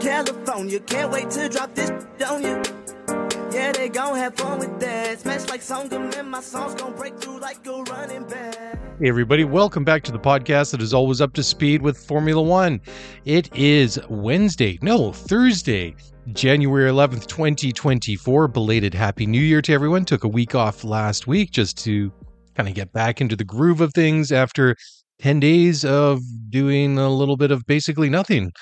California. Can't wait to drop this on you. Yeah, they gon' have fun with that. Smash like Songam and my songs gon' break through like a running back. Hey, everybody, welcome back to the podcast that is always up to speed with Formula One. It is Wednesday, no, Thursday, January 11th, 2024. Belated Happy New Year to everyone. Took a week off last week just to kind of get back into the groove of things after 10 days of doing a little bit of basically nothing.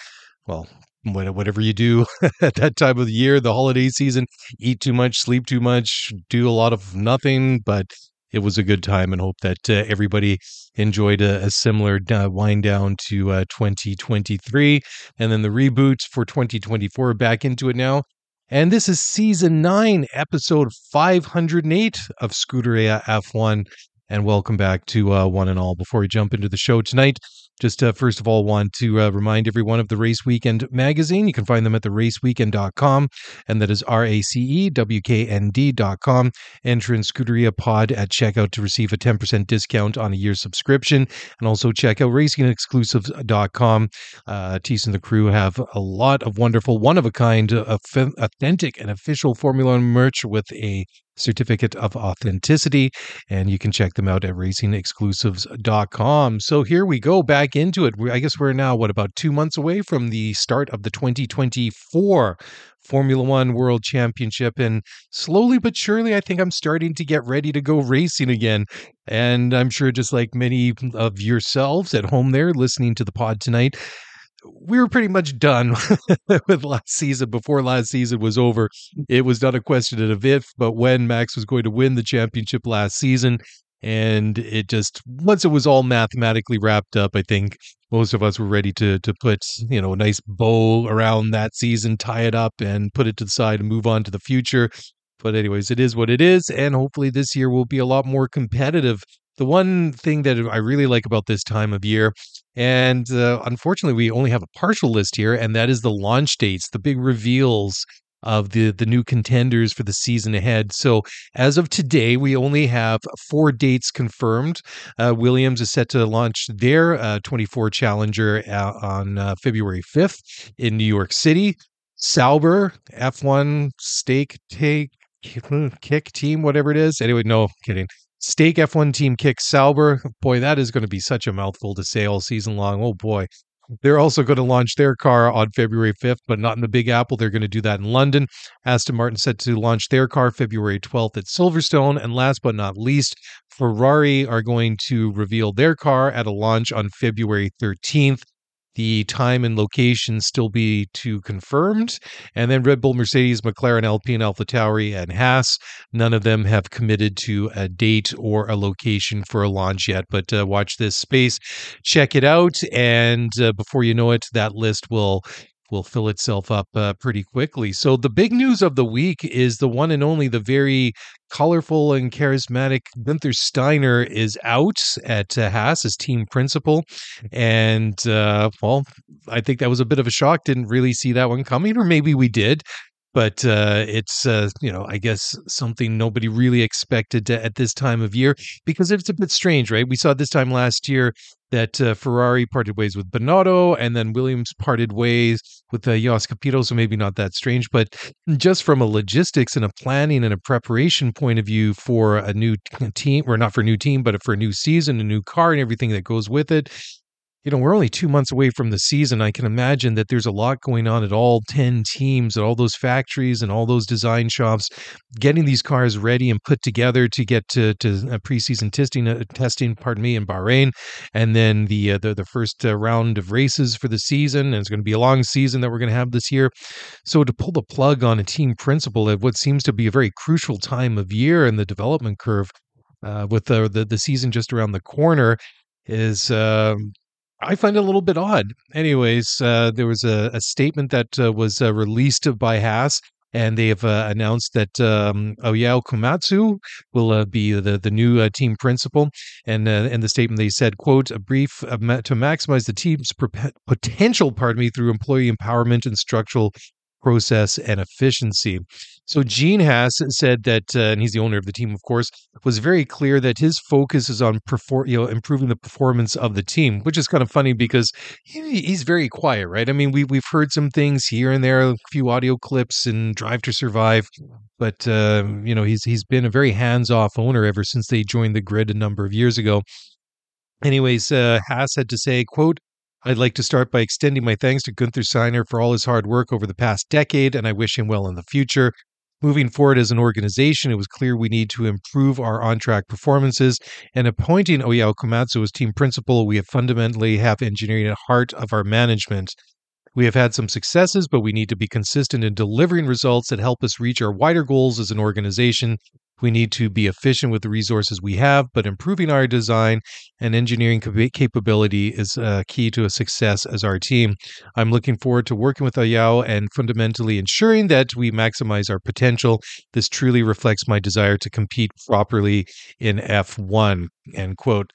Well, whatever you do at that time of the year, the holiday season, eat too much, sleep too much, do a lot of nothing, but it was a good time and hope that uh, everybody enjoyed a, a similar uh, wind down to uh, 2023 and then the reboots for 2024 back into it now. And this is season 9 episode 508 of Scuderia F1 and welcome back to uh, one and all. Before we jump into the show tonight just uh, first of all want to uh, remind everyone of the race weekend magazine you can find them at theraceweekend.com and that is E r-a-c-e-w-k-n-d.com enter in Scuderia Pod at checkout to receive a 10% discount on a year subscription. And also check out racingexclusives.com. Uh, Tease and the crew have a lot of wonderful, one of a kind, uh, authentic, and official Formula One merch with a certificate of authenticity. And you can check them out at racingexclusives.com. So here we go back into it. I guess we're now, what, about two months away from the start of the 2024 Formula One World Championship. And slowly but surely, I think I'm starting to get ready to go racing again. And I'm sure, just like many of yourselves at home there listening to the pod tonight, we were pretty much done with last season. Before last season was over, it was not a question of if, but when Max was going to win the championship last season. And it just once it was all mathematically wrapped up, I think most of us were ready to to put you know a nice bow around that season, tie it up, and put it to the side and move on to the future. But anyways, it is what it is, and hopefully this year will be a lot more competitive. The one thing that I really like about this time of year, and uh, unfortunately we only have a partial list here, and that is the launch dates, the big reveals of the the new contenders for the season ahead. So as of today, we only have four dates confirmed. Uh, Williams is set to launch their uh, 24 Challenger uh, on uh, February 5th in New York City. Sauber F1 stake take kick team, whatever it is. Anyway, no kidding. Stake F1 team kicks Sauber. Boy, that is going to be such a mouthful to say all season long. Oh boy. They're also going to launch their car on February 5th, but not in the Big Apple. They're going to do that in London. Aston Martin set to launch their car February 12th at Silverstone. And last but not least, Ferrari are going to reveal their car at a launch on February 13th. The time and location still be to confirmed. And then Red Bull, Mercedes, McLaren, Alpine, AlphaTauri, and Haas. None of them have committed to a date or a location for a launch yet. But uh, watch this space, check it out, and uh, before you know it, that list will will fill itself up uh, pretty quickly. So the big news of the week is the one and only, the very colorful and charismatic Guenther Steiner is out at uh, Haas as team principal, and uh, well, I think that was a bit of a shock. Didn't really see that one coming, or maybe we did. But uh, it's uh, you know I guess something nobody really expected to, at this time of year because it's a bit strange, right? We saw this time last year that uh, Ferrari parted ways with Binotto, and then Williams parted ways with uh, Jost Capito. So maybe not that strange, but just from a logistics and a planning and a preparation point of view for a new team, or not for a new team, but for a new season, a new car, and everything that goes with it. You know, we're only two months away from the season. I can imagine that there's a lot going on at all 10 teams, at all those factories and all those design shops, getting these cars ready and put together to get to, to preseason testing, uh, testing, pardon me, in Bahrain. And then the, uh, the, the first uh, round of races for the season. And it's going to be a long season that we're going to have this year. So to pull the plug on a team principal at what seems to be a very crucial time of year in the development curve, uh, with the, the, the season just around the corner, is um, I find it a little bit odd. Anyways, uh, there was a, a statement that uh, was uh, released by Haas, and they have uh, announced that um, Ayao Komatsu will uh, be the the new uh, team principal. And in the statement, they said, "quote A brief to maximize the team's potential, pardon me, through employee empowerment and structural process and efficiency." So Gene Haas said that, uh, and he's the owner of the team, of course, was very clear that his focus is on you know, improving the performance of the team, which is kind of funny because he, he's very quiet, right? I mean, we we've heard some things here and there, a few audio clips and Drive to Survive, but uh, you know, he's he's been a very hands-off owner ever since they joined the grid a number of years ago. Anyways, uh, had to say, "quote." I'd like to start by extending my thanks to Guenther Steiner for all his hard work over the past decade, and I wish him well in the future. Moving forward as an organization, it was clear we need to improve our on track performances. And appointing Ayao Komatsu as team principal, we have fundamentally have engineering at heart of our management. We have had some successes, but we need to be consistent in delivering results that help us reach our wider goals as an organization. We need to be efficient with the resources we have, but improving our design and engineering capability is uh, key to a success as our team. I'm looking forward to working with Ayao and fundamentally ensuring that we maximize our potential. This truly reflects my desire to compete properly in F1. End quote.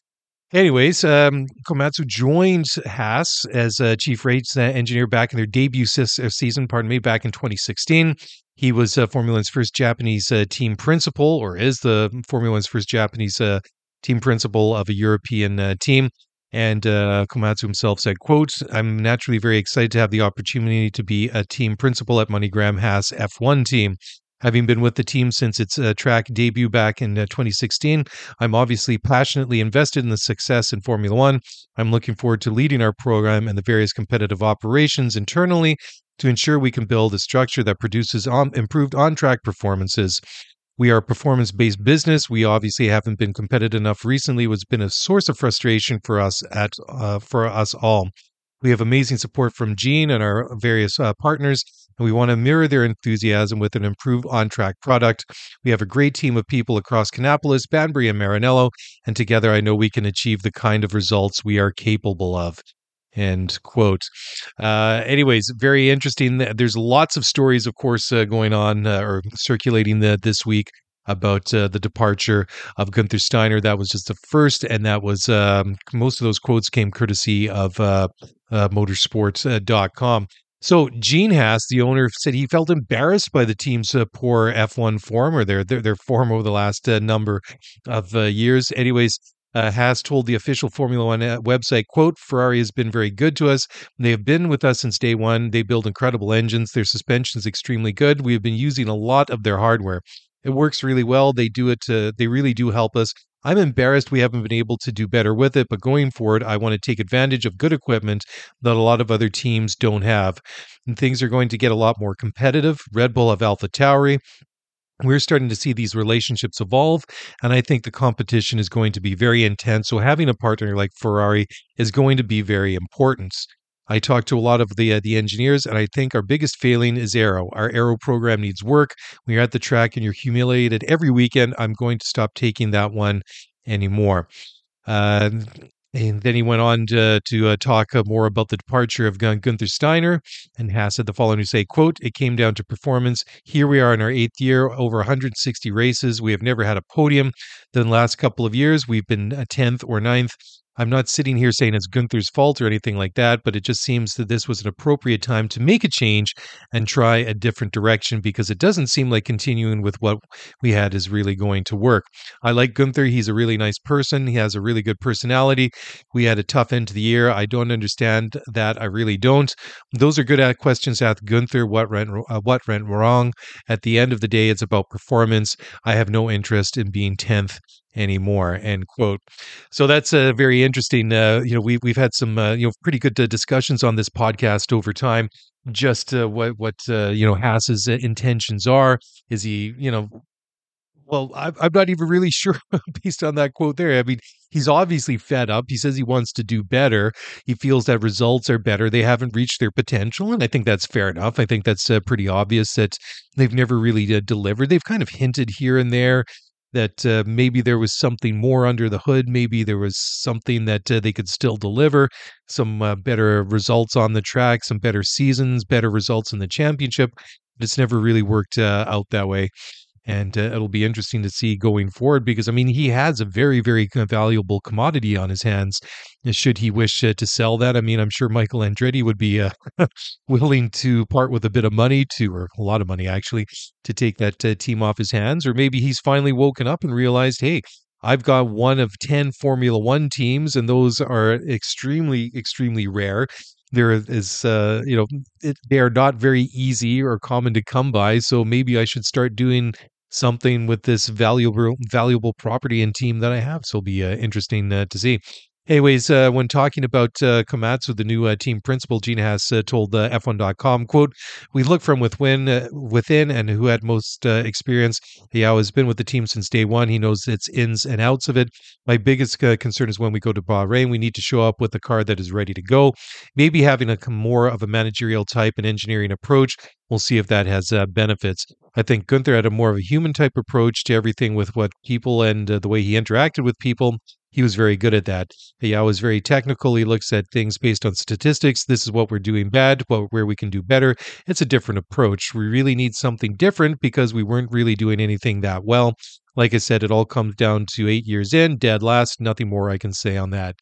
Anyways, um, Komatsu joined Haas as a chief race engineer back in their debut season, pardon me, back in 2016. He was uh, Formula One's first Japanese uh, team principal, or is the Formula One's first Japanese uh, team principal of a European uh, team. And uh, Komatsu himself said, quote, I'm naturally very excited to have the opportunity to be a team principal at MoneyGram Haas F1 team. Having been with the team since its uh, track debut back in uh, 2016, I'm obviously passionately invested in the success in Formula One. I'm looking forward to leading our program and the various competitive operations internally to ensure we can build a structure that produces on, improved on track performances. We are a performance based business. We obviously haven't been competitive enough recently. It's been a source of frustration for us at uh, for us all. We have amazing support from Gene and our various uh, partners, and we want to mirror their enthusiasm with an improved on track product. We have a great team of people across Kannapolis, Banbury, and Maranello, and together I know we can achieve the kind of results we are capable of. End quote. Uh, anyways, very interesting. There's lots of stories, of course, uh, going on uh, or circulating the, this week about uh, the departure of Guenther Steiner. That was just the first, and that was um, most of those quotes came courtesy of uh, uh, motorsports.com. So Gene Haas, the owner, said he felt embarrassed by the team's uh, poor F1 form or their their, their form over the last uh, number of uh, years. Anyways, uh, Haas told the official Formula One uh, website, quote, Ferrari has been very good to us. They have been with us since day one. They build incredible engines. Their suspension is extremely good. We have been using a lot of their hardware. It works really well. They do it to, they really do help us. I'm embarrassed we haven't been able to do better with it, but going forward, I want to take advantage of good equipment that a lot of other teams don't have. And things are going to get a lot more competitive. Red Bull have Alpha Tauri we're starting to see these relationships evolve and i think the competition is going to be very intense. So having a partner like ferrari is going to be very important. I talked to a lot of the uh, the engineers and i think our biggest failing is aero. Our aero program needs work. When you're at the track and you're humiliated every weekend i'm going to stop taking that one anymore. Uh, and then he went on to, to uh, talk uh, more about the departure of Gun- Guenther Steiner. And Haas said the following to say, quote, it came down to performance. Here we are in our eighth year, over 160 races. We have never had a podium. The last couple of years, we've been a 10th or 9th. I'm not sitting here saying it's Guenther's fault or anything like that, but it just seems that this was an appropriate time to make a change and try a different direction because it doesn't seem like continuing with what we had is really going to work. I like Guenther. He's a really nice person. He has a really good personality. We had a tough end to the year. I don't understand that. I really don't. Those are good questions ask Guenther. What went, uh, what went wrong? At the end of the day, it's about performance. I have no interest in being 10th anymore end quote so that's uh, very interesting uh, you know we, we've had some uh, you know pretty good uh, discussions on this podcast over time just uh, what what uh, you know Haas's uh, intentions are is he you know well, I'm, I'm not even really sure based on that quote there. I mean, he's obviously fed up. He says he wants to do better. He feels that results are better. They haven't reached their potential. And I think that's fair enough. I think that's pretty obvious that they've never really delivered. They've kind of hinted here and there that uh, maybe there was something more under the hood. Maybe there was something that uh, they could still deliver, some uh, better results on the track, some better seasons, better results in the championship. But it's never really worked uh, out that way and uh, it'll be interesting to see going forward because I mean he has a very very valuable commodity on his hands. Uh, should he wish uh, to sell that, I mean I'm sure Michael Andretti would be uh, willing to part with a bit of money to, or a lot of money actually, to take that uh, team off his hands, or maybe he's finally woken up and realized, hey. I've got one of 10 Formula One teams, and those are extremely, extremely rare there is uh, you know it, they are not very easy or common to come by so maybe i should start doing something with this valuable valuable property and team that i have. So it'll be uh, interesting uh, to see Anyways, uh, when talking about uh, Komatsu, the new uh, team principal, Gene Haas uh, told uh, F1.com, quote, we look from within, uh, within and who had most uh, experience. Yao has been with the team since day one. He knows its ins and outs of it. My biggest concern is when we go to Bahrain, we need to show up with a car that is ready to go. Maybe having a more of a managerial type and engineering approach. We'll see if that has benefits. I think Guenther had a more of a human type approach to everything with what people and the way he interacted with people he was very good at that. Yeah, was very technical. He looks at things based on statistics. This is what we're doing bad, what, where we can do better. It's a different approach. We really need something different because we weren't really doing anything that well. Like I said, it all comes down to eight years in, dead last. Nothing more I can say on that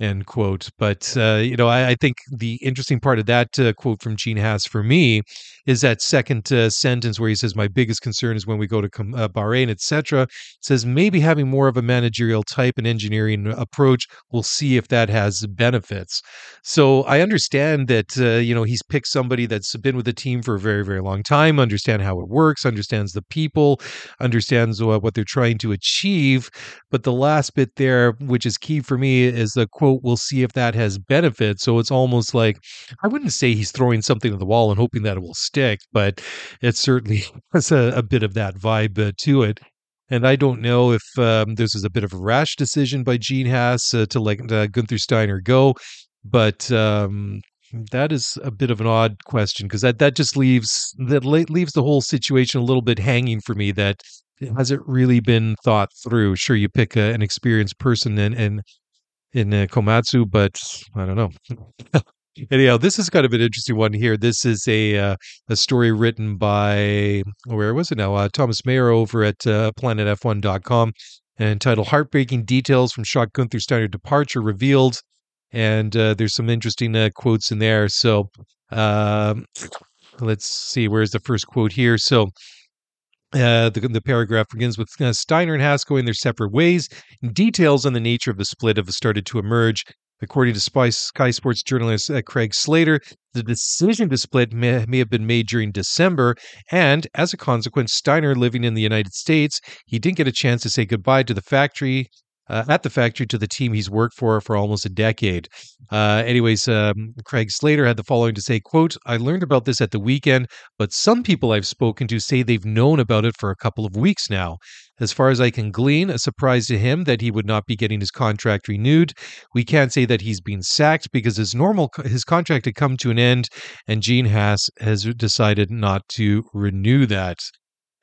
end quote. But uh, you know, I, I, think the interesting part of that uh, quote from Gene Haas for me is that second uh, sentence where he says, "My biggest concern is when we go to uh, Bahrain, etc." Says maybe having more of a managerial type and engineering approach. We'll see if that has benefits. So I understand that uh, you know he's picked somebody that's been with the team for a very very long time, understand how it works, understands the people, understands uh, what they're trying to achieve. But the last bit there, which is key for me, is the quote, we'll see if that has benefit. So it's almost like, I wouldn't say he's throwing something to the wall and hoping that it will stick, but it certainly has a, a bit of that vibe uh, to it. And I don't know if um, this is a bit of a rash decision by Gene Haas uh, to let uh, Guenther Steiner go, but um, that is a bit of an odd question because that that just leaves that leaves the whole situation a little bit hanging for me. That has it really been thought through? Sure, you pick a, an experienced person and and in uh, Komatsu, but I don't know. Anyhow, this is kind of an interesting one here. This is a uh, a story written by where was it now? Uh, Thomas Maher over at uh, PlanetF1.com, entitled "Heartbreaking Details from Shock Guenther Steiner Departure Revealed." And uh, there's some interesting uh, quotes in there. So um, let's see. Where's the first quote here? So uh, the, the, paragraph begins with uh, Steiner and Haas going their separate ways. Details on the nature of the split have started to emerge. According to Sky, Sky Sports journalist uh, Craig Slater, the decision to split may, may, have been made during December, and as a consequence, Steiner, living in the United States, he didn't get a chance to say goodbye to the factory uh, at the factory to the team he's worked for for almost a decade. Uh, anyways, um, Craig Slater had the following to say, quote, I learned about this at the weekend, but some people I've spoken to say they've known about it for a couple of weeks now. As far as I can glean, a surprise to him that he would not be getting his contract renewed. We can't say that he's been sacked because his normal his contract had come to an end, and Gene Haas has decided not to renew that.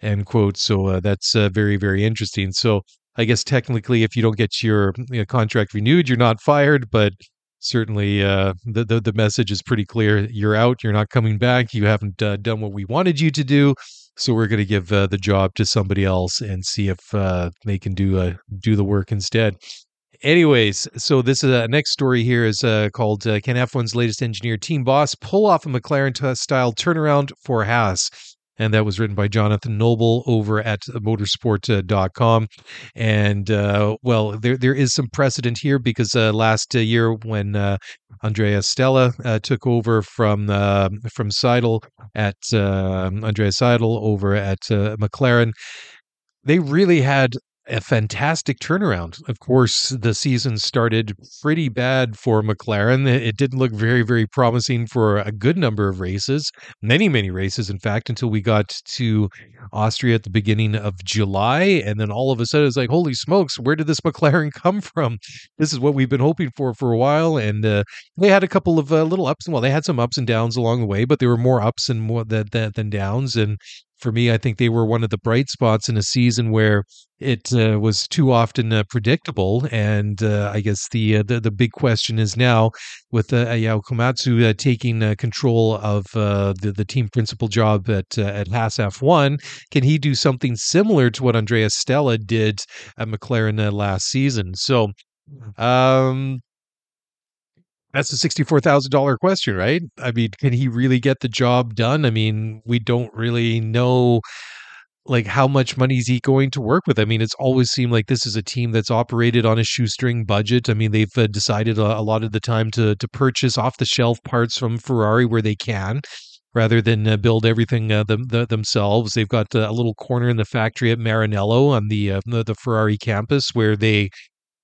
End quote. So uh, that's uh, very very interesting. So I guess technically, if you don't get your you know, contract renewed, you're not fired, but certainly uh, the, the, the message is pretty clear. You're out. You're not coming back. You haven't uh, done what we wanted you to do. So we're going to give uh, the job to somebody else and see if uh, they can do uh, do the work instead. Anyways, so this is uh, next story here is uh, called "Can F1's latest engineer team boss pull off a McLaren style turnaround for Haas?" And that was written by Jonathan Noble over at motorsport.com. And uh, well, there there is some precedent here because uh, last uh, year when uh, Andrea Stella uh, took over from uh, from Seidl at Andrea Seidl over at McLaren, they really had a fantastic turnaround. Of course, the season started pretty bad for McLaren. It didn't look very, very promising for a good number of races, many, many races, in fact, until we got to Austria at the beginning of July. And then all of a sudden, it's like, holy smokes, where did this McLaren come from? This is what we've been hoping for for a while. And uh, they had a couple of uh, little ups. Well, they had some ups and downs along the way, but there were more ups and more than, than, than downs. And for me, I think they were one of the bright spots in a season where it uh, was too often uh, predictable. And uh, I guess the, uh, the, the big question is now with uh, Ayao Komatsu uh, taking control of the the team principal job at at Haas F1, can he do something similar to what Andrea Stella did at McLaren last season? So. Um, that's a $64,000 question, right? I mean, can he really get the job done? I mean, we don't really know like how much money is he going to work with? I mean, it's always seemed like this is a team that's operated on a shoestring budget. I mean, they've uh, decided a, a, lot of the time to to purchase off the shelf parts from Ferrari where they can, rather than uh, build everything uh, them, the, themselves. They've got uh, a little corner in the factory at Maranello on the, uh, the the Ferrari campus where they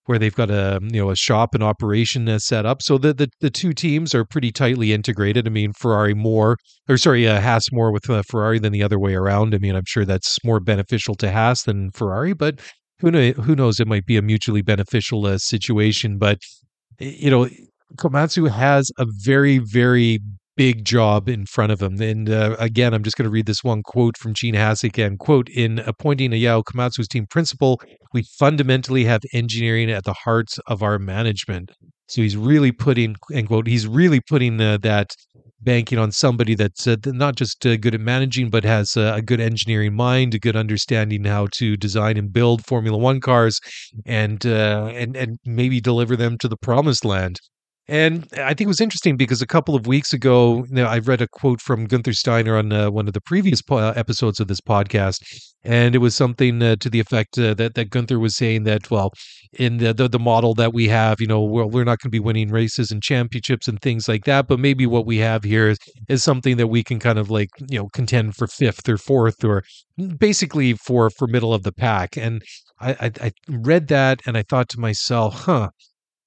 where they've got a you know a shop and operation set up. So the, the the two teams are pretty tightly integrated. I mean, Ferrari more or sorry, uh, Haas more with uh, Ferrari than the other way around. I mean, I'm sure that's more beneficial to Haas than Ferrari, but who know, who knows? It might be a mutually beneficial uh, situation. But you know, Komatsu has a very very big job in front of him. And uh, again, I'm just going to read this one quote from Gene Haas again. Quote, in appointing Ayao Komatsu as team principal, we fundamentally have engineering at the hearts of our management. So he's really putting, end quote, he's really putting uh, that banking on somebody that's uh, not just uh, good at managing, but has uh, a good engineering mind, a good understanding how to design and build Formula One cars, and uh, and and maybe deliver them to the promised land. And I think it was interesting because a couple of weeks ago, you know, I read a quote from Guenther Steiner on uh, one of the previous po- uh, episodes of this podcast, and it was something uh, to the effect uh, that that Guenther was saying that well, in the the, the model that we have, you know, we're, we're not going to be winning races and championships and things like that, but maybe what we have here is, is something that we can kind of like you know contend for fifth or fourth or basically for for middle of the pack. And I, I, I read that and I thought to myself, huh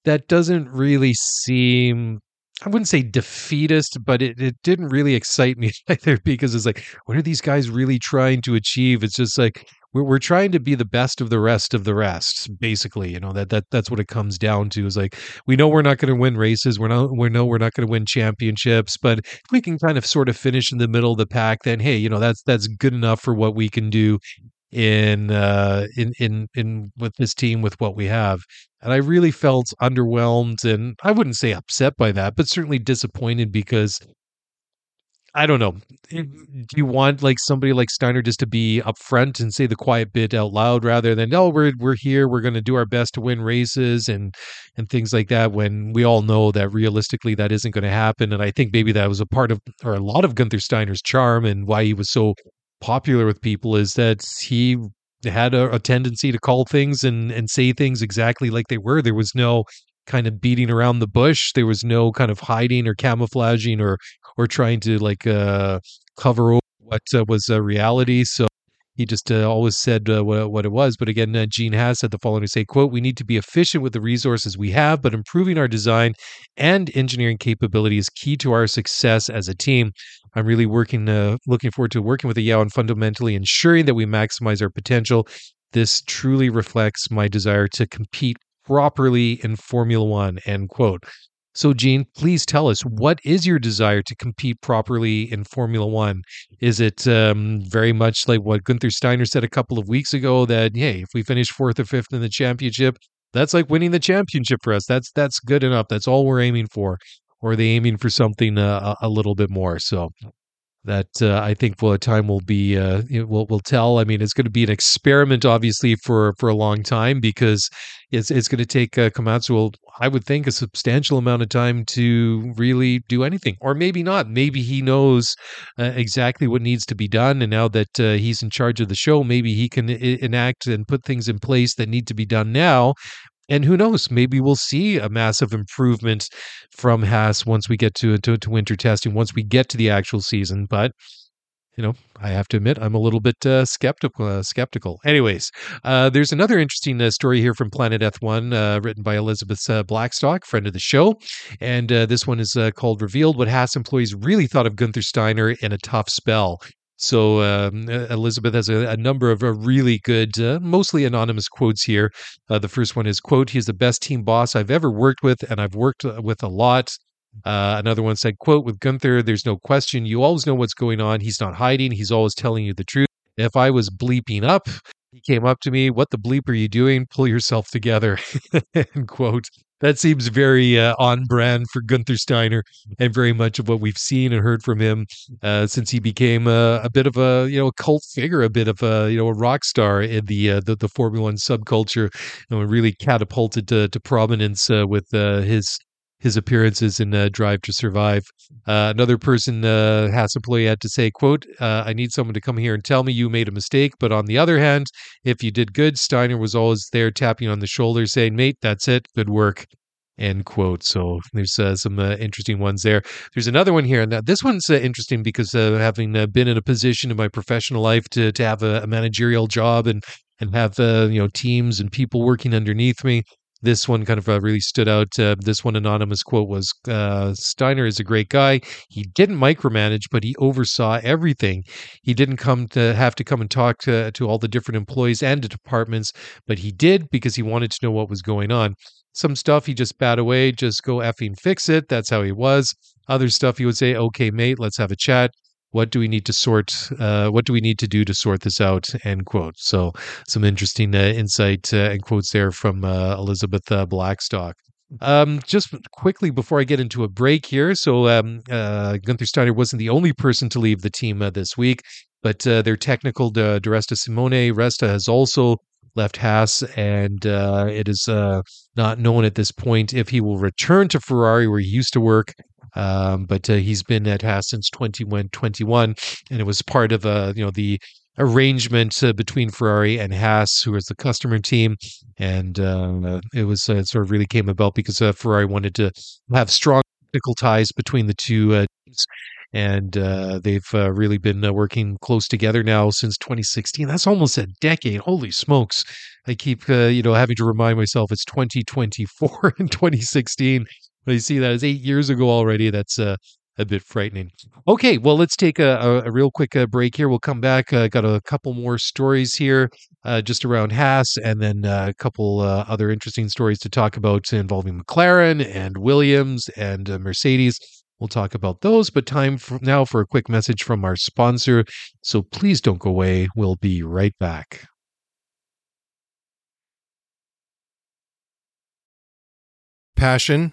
that doesn't really seem I wouldn't say defeatist, but it, it didn't really excite me either because it's like, what are these guys really trying to achieve? It's just like we're we're trying to be the best of the rest of the rest, basically. You know that that that's what it comes down to. Is like we know we're not going to win races, we're not we know we're not going to win championships, but if we can kind of sort of finish in the middle of the pack, then hey, you know that's that's good enough for what we can do in uh in in in with this team with what we have and i really felt underwhelmed and i wouldn't say upset by that but certainly disappointed because i don't know do you want like somebody like steiner just to be upfront and say the quiet bit out loud rather than oh we're we're here we're going to do our best to win races and and things like that when we all know that realistically that isn't going to happen and i think maybe that was a part of or a lot of guenther steiner's charm and why he was so popular with people is that he had a, a, tendency to call things and and say things exactly like they were. There was no kind of beating around the bush. There was no kind of hiding or camouflaging or or trying to like uh, cover over what uh, was a reality. So he just uh, always said uh, what, what, it was. But again, uh, Gene Haas said the following: "Say, quote, we need to be efficient with the resources we have, but improving our design and engineering capability is key to our success as a team. I'm really working, uh, looking forward to working with the Yao and fundamentally ensuring that we maximize our potential. This truly reflects my desire to compete properly in Formula One." End quote. So, Gene, please tell us what is your desire to compete properly in Formula One? Is it um, very much like what Guenther Steiner said a couple of weeks ago that hey, if we finish fourth or fifth in the championship, that's like winning the championship for us. That's that's good enough. That's all we're aiming for. Or are they aiming for something uh, a, little bit more? So, that uh, I think will time will be uh, will will tell. I mean, it's going to be an experiment, obviously, for for a long time because it's it's going to take uh, Komatsu. I would think a substantial amount of time to really do anything, or maybe not. Maybe he knows uh, exactly what needs to be done, and now that uh, he's in charge of the show, maybe he can I- enact and put things in place that need to be done now, and who knows? Maybe we'll see a massive improvement from Haas once we get to, to to winter testing, once we get to the actual season. But you know, I have to admit, I'm a little bit uh, skeptical. Uh, skeptical. Anyways, uh, there's another interesting uh, story here from Planet F1, uh, written by Elizabeth uh, Blackstock, friend of the show, and this one is called "Revealed What Haas Employees Really Thought of Guenther Steiner in a Tough Spell." So um, Elizabeth has a, a, number of really good, mostly anonymous quotes here. the first one is quote: "He's the best team boss I've ever worked with, and I've worked with a lot." Uh, another one said, quote, with Guenther, there's no question. You always know what's going on. He's not hiding. He's always telling you the truth. If I was bleeping up, he came up to me, what the bleep are you doing? Pull yourself together, end quote. That seems very uh, on brand for Guenther Steiner and very much of what we've seen and heard from him uh, since he became a, a, bit of a you know a cult figure, a bit of a you know a rock star in the uh, the, the Formula One subculture, you know, really catapulted to, to prominence uh, with uh, his his appearances in uh, Drive to Survive. Uh, another person, uh, Haas employee, had to say, "quote uh, I need someone to come here and tell me you made a mistake. But on the other hand, if you did good, Steiner was always there, tapping on the shoulder, saying, "Mate, that's it, good work." End quote. So there's uh, some uh, interesting ones there. There's another one here, and this one's uh, interesting because having been in a position in my professional life to to have a, a managerial job and and have you know teams and people working underneath me, this one kind of uh, really stood out. Uh, this one anonymous quote was uh, Steiner is a great guy. He didn't micromanage, but he oversaw everything. He didn't come to have to come and talk to, to all the different employees and departments, but he did because he wanted to know what was going on. Some stuff he just bat away, just go effing fix it. That's how he was. Other stuff he would say, okay, mate, let's have a chat what do we need to sort uh, what do we need to do to sort this out? End quote. So some interesting uh, insight uh, and quotes there from uh, elizabeth uh, blackstock. Um, just quickly before I get into a break here, so um, uh, Guenther Steiner wasn't the only person to leave the team this week, but their technical uh, Diresta Simone Resta has also left Haas, and it is not known at this point if he will return to Ferrari where he used to work um, but uh, he's been at Haas since 2021, and it was part of uh, you know the arrangement uh, between Ferrari and Haas, who was the customer team, and uh, it was uh, sort of really came about because uh, Ferrari wanted to have strong technical ties between the two teams. And they've really been working close together now since 2016. That's almost a decade. Holy smokes! I keep, you know, having to remind myself it's 2024 and 2016 when I see that it's eight years ago already, that's uh, a bit frightening. Okay, well, let's take a, a, a real quick uh, break here. We'll come back. Uh, got a couple more stories here uh, just around Haas, and then uh, a couple uh, other interesting stories to talk about involving McLaren and Williams and uh, Mercedes. We'll talk about those, but time for now for a quick message from our sponsor. So please don't go away. We'll be right back. Passion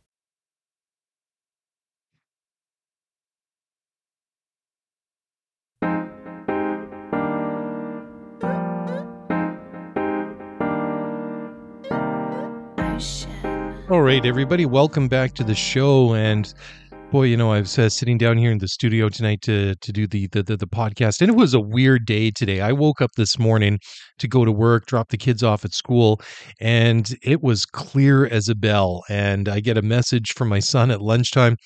All right, everybody, welcome back to the show. And boy, you know, I was uh, sitting down here in the studio tonight to to do the, the, the the podcast, and it was a weird day today. I woke up this morning to go to work, drop the kids off at school, and it was clear as a bell. And I get a message from my son at lunchtime.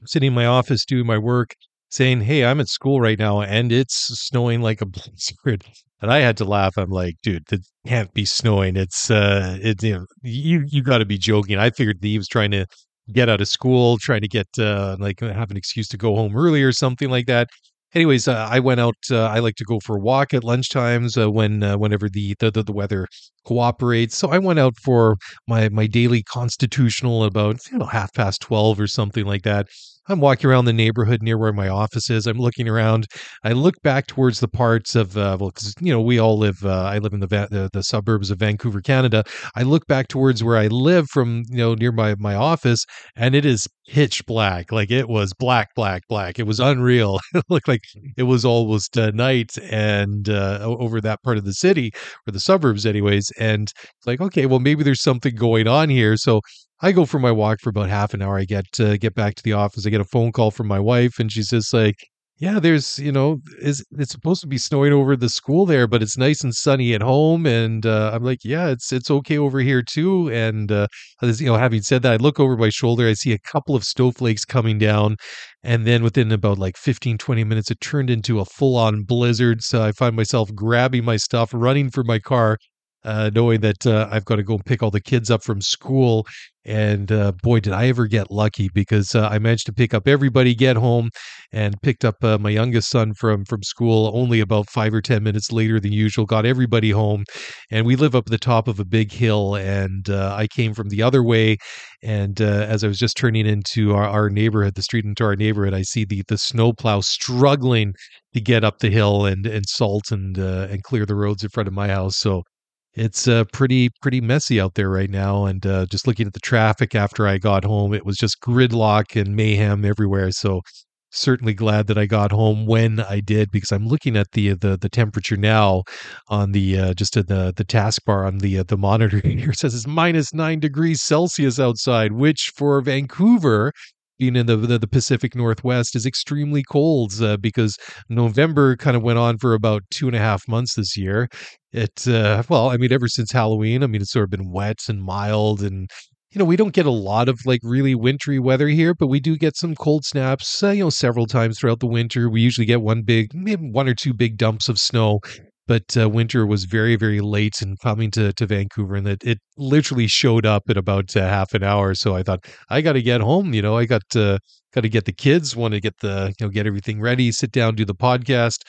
I'm sitting in my office doing my work, saying, "Hey, I'm at school right now, and it's snowing like a blizzard." And I had to laugh. I'm like, dude, it can't be snowing. It's uh, it you know, you you got to be joking. I figured he was trying to get out of school, trying to get uh, like have an excuse to go home early or something like that. anyways, uh, I went out. Uh, I like to go for a walk at lunchtimes uh, when uh, whenever the, the the weather cooperates. So I went out for my my daily constitutional about you know half past twelve or something like that. I'm walking around the neighborhood near where my office is. I'm looking around. I look back towards the parts of uh, well, because you know we all live. Uh, I live in the, the, the suburbs of Vancouver, Canada. I look back towards where I live from you know near my my office, and it is pitch black. Like it was black, black, black. It was unreal. it looked like it was almost uh, night and uh, over that part of the city or the suburbs, anyways. And like, okay, well maybe there's something going on here. So I go for my walk for about half an hour. I get uh, get back to the office. I get a phone call from my wife, and she's just like, "Yeah, there's you know, is it's supposed to be snowing over the school there, but it's nice and sunny at home." And uh, I'm like, "Yeah, it's it's okay over here too." And uh, you know, having said that, I look over my shoulder. I see a couple of snowflakes coming down, and then within about like 15 20 minutes it turned into a full on blizzard so i find myself grabbing my stuff running for my car uh, knowing that uh, I've got to go and pick all the kids up from school. And uh, boy, did I ever get lucky because uh, I managed to pick up everybody, get home, and picked up uh, my youngest son from from school only about five or ten minutes later than usual. Got everybody home, and we live up the top of a big hill. And uh, I came from the other way, and as I was just turning into our, our neighborhood, the street into our neighborhood, I see the the snowplow struggling to get up the hill and and salt and and clear the roads in front of my house. So it's uh, pretty pretty messy out there right now and uh, just looking at the traffic after i got home it was just gridlock and mayhem everywhere so certainly glad that i got home when i did because i'm looking at the the, the temperature now on the uh, just the the taskbar on the uh, the monitor here it says it's minus nine degrees celsius outside which for vancouver being in the, the, the Pacific Northwest is extremely cold uh, because November kind of went on for about two and a half months this year. It uh, well, I mean, ever since Halloween, I mean, it's sort of been wet and mild, and you know, we don't get a lot of like really wintry weather here, but we do get some cold snaps. Uh, you know, several times throughout the winter. We usually get one big, maybe one or two big dumps of snow but uh, winter was very very late in coming to, to vancouver and that it literally showed up in about uh, half an hour so i thought i got to get home you know i got to got to get the kids want to get the you know get everything ready sit down do the podcast.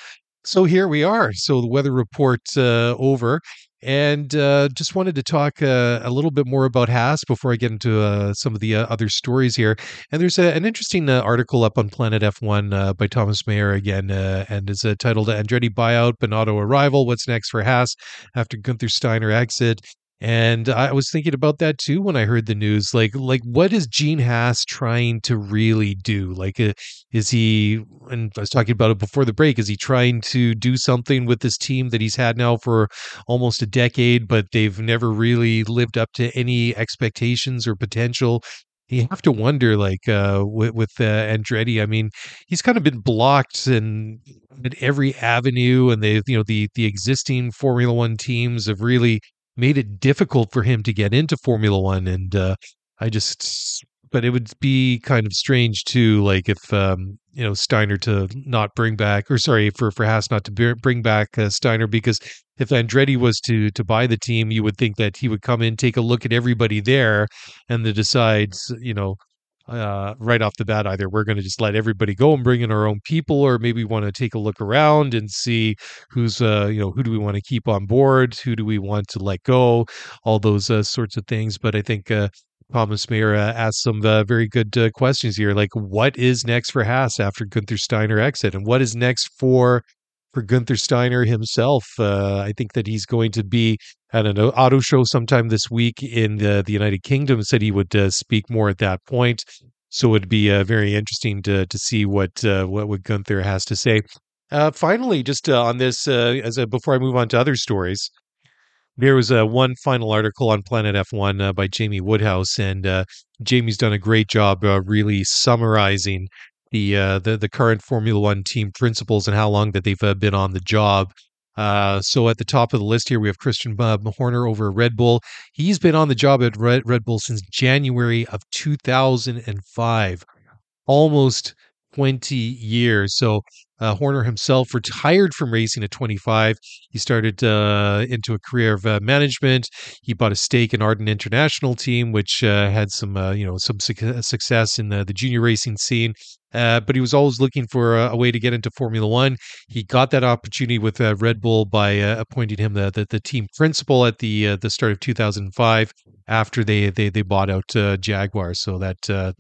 So here we are. So the weather report uh, over and uh, just wanted to talk uh, a little bit more about Haas before I get into uh, some of the uh, other stories here. And there's a, an interesting uh, article up on Planet F1 uh, by Thomas Maher again, and it's titled Andretti Buyout, Binotto Arrival What's Next for Haas After Guenther Steiner Exit. And I was thinking about that too when I heard the news. Like, like what is Gene Haas trying to really do? Like, uh, is he? And I was talking about it before the break. Is he trying to do something with this team that he's had now for almost a decade, but they've never really lived up to any expectations or potential? You have to wonder, like uh, with, with uh, Andretti. I mean, he's kind of been blocked in, in every avenue, and they, you know, the the existing Formula One teams have really made it difficult for him to get into Formula One. And uh, I just, but it would be kind of strange too, like if um, you know Steiner to not bring back, or sorry, for for Haas not to bring back uh, Steiner because if Andretti was to to buy the team, you would think that he would come in, take a look at everybody there, and then decide, you know, uh, right off the bat either we're going to just let everybody go and bring in our own people or maybe want to take a look around and see who's uh, you know who do we want to keep on board? Who do we want to let go? All those uh, sorts of things. But i think uh, Thomas Maher uh, asked some uh, very good questions here, like what is next for Haas after Guenther Steiner exit, and what is next for for Guenther Steiner himself. Uh, I think that he's going to be at an auto show sometime this week in the, the United Kingdom. Said he would uh, speak more at that point. So it'd be uh, very interesting to to see what uh, what, what Guenther has to say. Uh, finally, just uh, on this, as a, before I move on to other stories, there was a one final article on Planet F1 by Jamie Woodhouse, and Jamie's done a great job really summarizing the uh, the the current Formula One team principals and how long that they've uh, been on the job. Uh, so at the top of the list here, we have Christian uh, Horner over at Red Bull. He's been on the job at Red, Red Bull since January of 2005, almost 20 years. So uh, Horner himself retired from racing at 25. He started uh, into a career of uh, management. He bought a stake in Arden International Team, which uh, had some, uh, you know, some su- success in the, the junior racing scene. Uh, but he was always looking for a, a, way to get into Formula One. He got that opportunity with uh, Red Bull by uh, appointing him the, the, the team principal at the uh, the start of 2005 after they they they bought out uh, Jaguar. So that, that,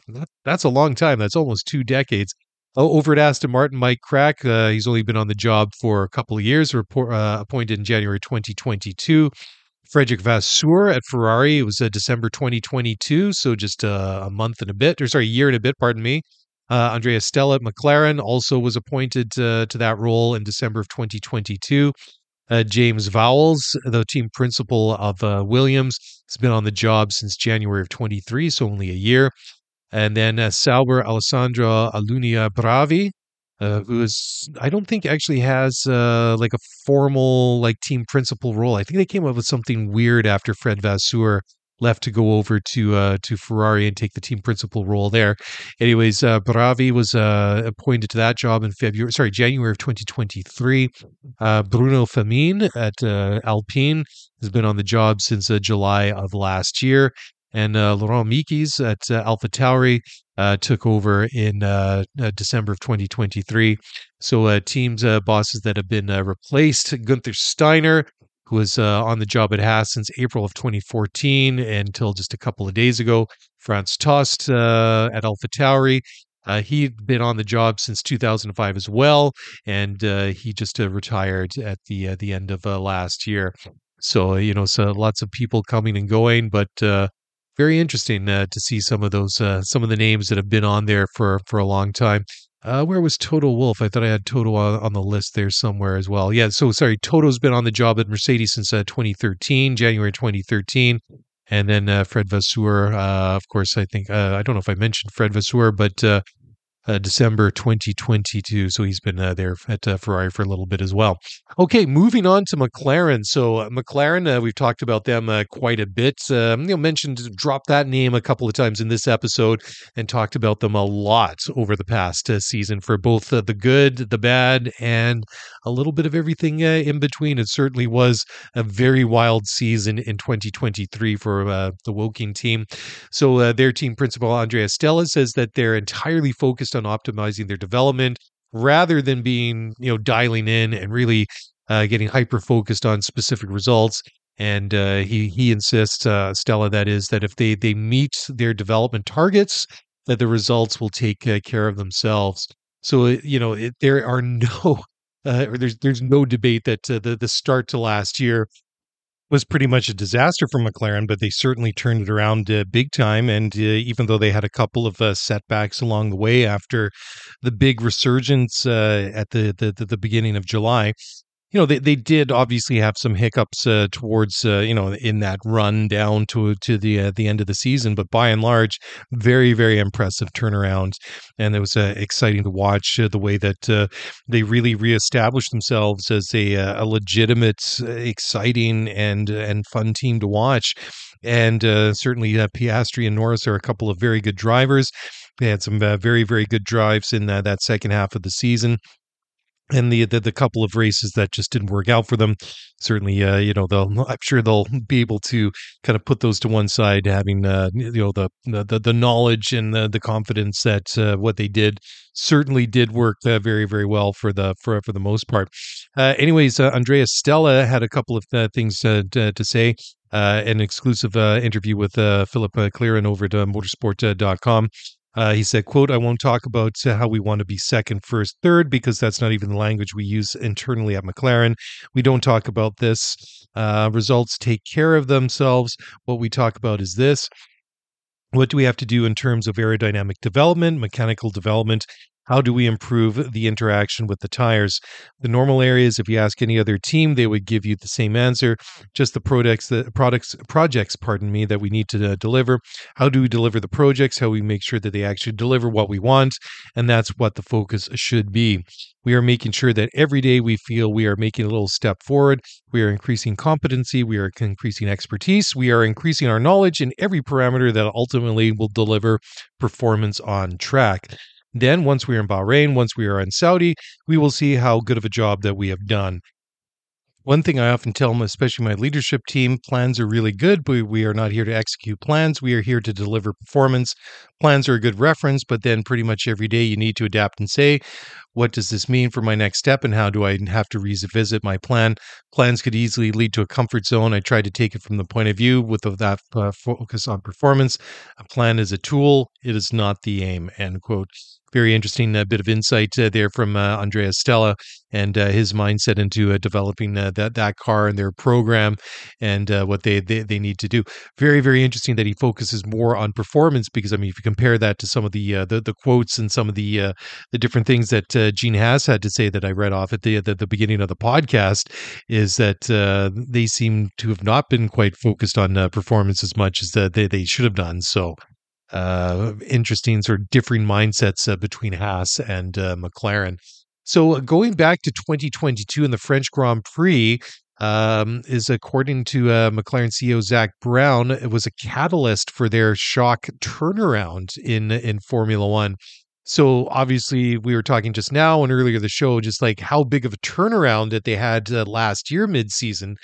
that's a long time. That's almost two decades. Over at Aston Martin, Mike Krack, uh, he's only been on the job for a couple of years, report, appointed in January 2022. Frederick Vasseur at Ferrari. It was uh, December 2022, so just uh, a month and a bit, or sorry, a year and a bit, pardon me. Uh, Andrea Stella McLaren also was appointed uh, to that role in December of 2022. Uh, James Vowles, the team principal of uh, Williams, has been on the job since January of 23, so only a year. And then uh, Sauber Alessandro Alunni Bravi, uh, who is I don't think actually has uh, like a formal like team principal role. I think they came up with something weird after Fred Vasseur left to go over to uh, to Ferrari and take the team principal role there. Anyways, uh, Bravi was uh, appointed to that job in February, sorry, January of 2023. Uh, Bruno Famin at uh, Alpine has been on the job since uh, July of last year. And Laurent Mekies at Alpha Tauri took over in December of 2023. So teams bosses that have been replaced: Guenther Steiner, who was uh, on the job at Haas since April of 2014 until just a couple of days ago. Franz Tost uh, at AlphaTauri. Uh, he'd been on the job since 2005 as well, and uh, he just uh, retired at the uh, the end of last year. So you know, so lots of people coming and going, but very interesting to see some of those some of the names that have been on there for for a long time. Uh, where was Toto Wolff? I thought I had Toto on, the list there somewhere as well. Yeah, so sorry, Toto's been on the job at Mercedes since uh, 2013, January 2013. And then uh, Fred Vasseur, uh, of course, I think, uh, I don't know if I mentioned Fred Vasseur, but uh, December 2022. So he's been uh, there at uh, Ferrari for a little bit as well. Okay, moving on to McLaren. So uh, McLaren, uh, we've talked about them uh, quite a bit. Um, you know, mentioned dropped that name a couple of times in this episode and talked about them a lot over the past season for both the good, the bad, and a little bit of everything in between. It certainly was a very wild season in 2023 for the Woking team. So their team principal Andrea Stella says that they're entirely focused focused on optimizing their development rather than being, you know, dialing in and really uh, getting hyper focused on specific results. And uh, he he insists, uh, Stella, that is, that if they they meet their development targets, that the results will take uh, care of themselves. So uh, you know, it, there are no uh, or there's there's no debate that uh, the the start to last year was pretty much a disaster for McLaren, but they certainly turned it around uh, big time. And uh, even though they had a couple of uh, setbacks along the way after the big resurgence uh, at the, the the beginning of July, you know, they, they did obviously have some hiccups uh, towards, uh, you know, in that run down to to the uh, the end of the season. But by and large, very very impressive turnaround, and it was uh, exciting to watch uh, the way that uh, they really reestablished themselves as a a legitimate, exciting and and fun team to watch. And certainly, Piastri and Norris are a couple of very good drivers. They had some very very good drives in that second half of the season and the, the, the couple of races that just didn't work out for them. Certainly uh, you know they'll i'm sure they'll be able to kind of put those to one side having uh, you know the, the the knowledge and the, the confidence that uh, what they did certainly did work uh, very very well for the for for the most part. Uh, anyways uh, andrea stella had a couple of things to, to say an exclusive interview with Filip Cleeren over at motorsport.com uh, he said, quote, I won't talk about how we want to be second, first, third, because that's not even the language we use internally at McLaren. We don't talk about this. Uh, results take care of themselves. What we talk about is this. What do we have to do in terms of aerodynamic development, mechanical development, how do we improve the interaction with the tires? The normal areas, if you ask any other team, they would give you the same answer. Just the products, the products, projects, pardon me, that we need to uh, deliver. How do we deliver the projects? How we make sure that they actually deliver what we want, and that's what the focus should be. We are making sure that every day we feel we are making a little step forward. We are increasing competency. We are increasing expertise. We are increasing our knowledge in every parameter that ultimately will deliver performance on track. Then, once we are in Bahrain, once we are in Saudi, we will see how good of a job that we have done. One thing I often tell them, especially my leadership team, plans are really good, but we are not here to execute plans. We are here to deliver performance. plans are a good reference, but then pretty much every day you need to adapt and say, what does this mean for my next step and how do I have to revisit my plan? Plans could easily lead to a comfort zone. I tried to take it from the point of view with that uh, focus on performance. A plan is a tool, it is not the aim. End quote very interesting uh, bit of insight uh, there from uh, Andrea Stella and uh, his mindset into uh, developing uh, that that car and their program and what they, they they need to do. Very very interesting that he focuses more on performance because I mean if you compare that to some of the the, the, quotes and some of the the different things that Gene has had to say that I read off at the the, the beginning of the podcast is that they seem to have not been quite focused on performance as much as they they should have done. So uh, interesting sort of differing mindsets uh, between Haas and uh, McLaren. So uh, going back to 2022 in the French Grand Prix, um, is according to uh, McLaren CEO Zak Brown, it was a catalyst for their shock turnaround in in Formula One. So obviously, we were talking just now and earlier the show, just like how big of a turnaround that they had uh, last year mid season.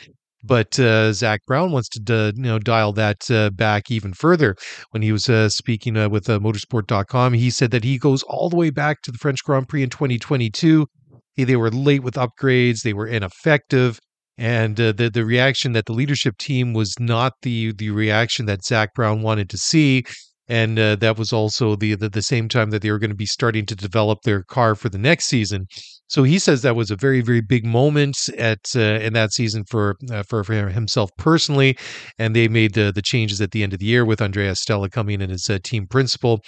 But uh, Zak Brown wants to uh, you know dial that uh, back even further. When he was uh, speaking uh, with uh, Motorsport.com, he said that he goes all the way back to the French Grand Prix in 2022. They were late with upgrades. They were ineffective. And the the reaction that the leadership team was not the the reaction that Zak Brown wanted to see, and that was also the, the, the same time that they were going to be starting to develop their car for the next season. So he says that was a very very big moment at uh, in that season for, uh, for for himself personally, and they made the the changes at the end of the year with Andrea Stella coming in as a team principal.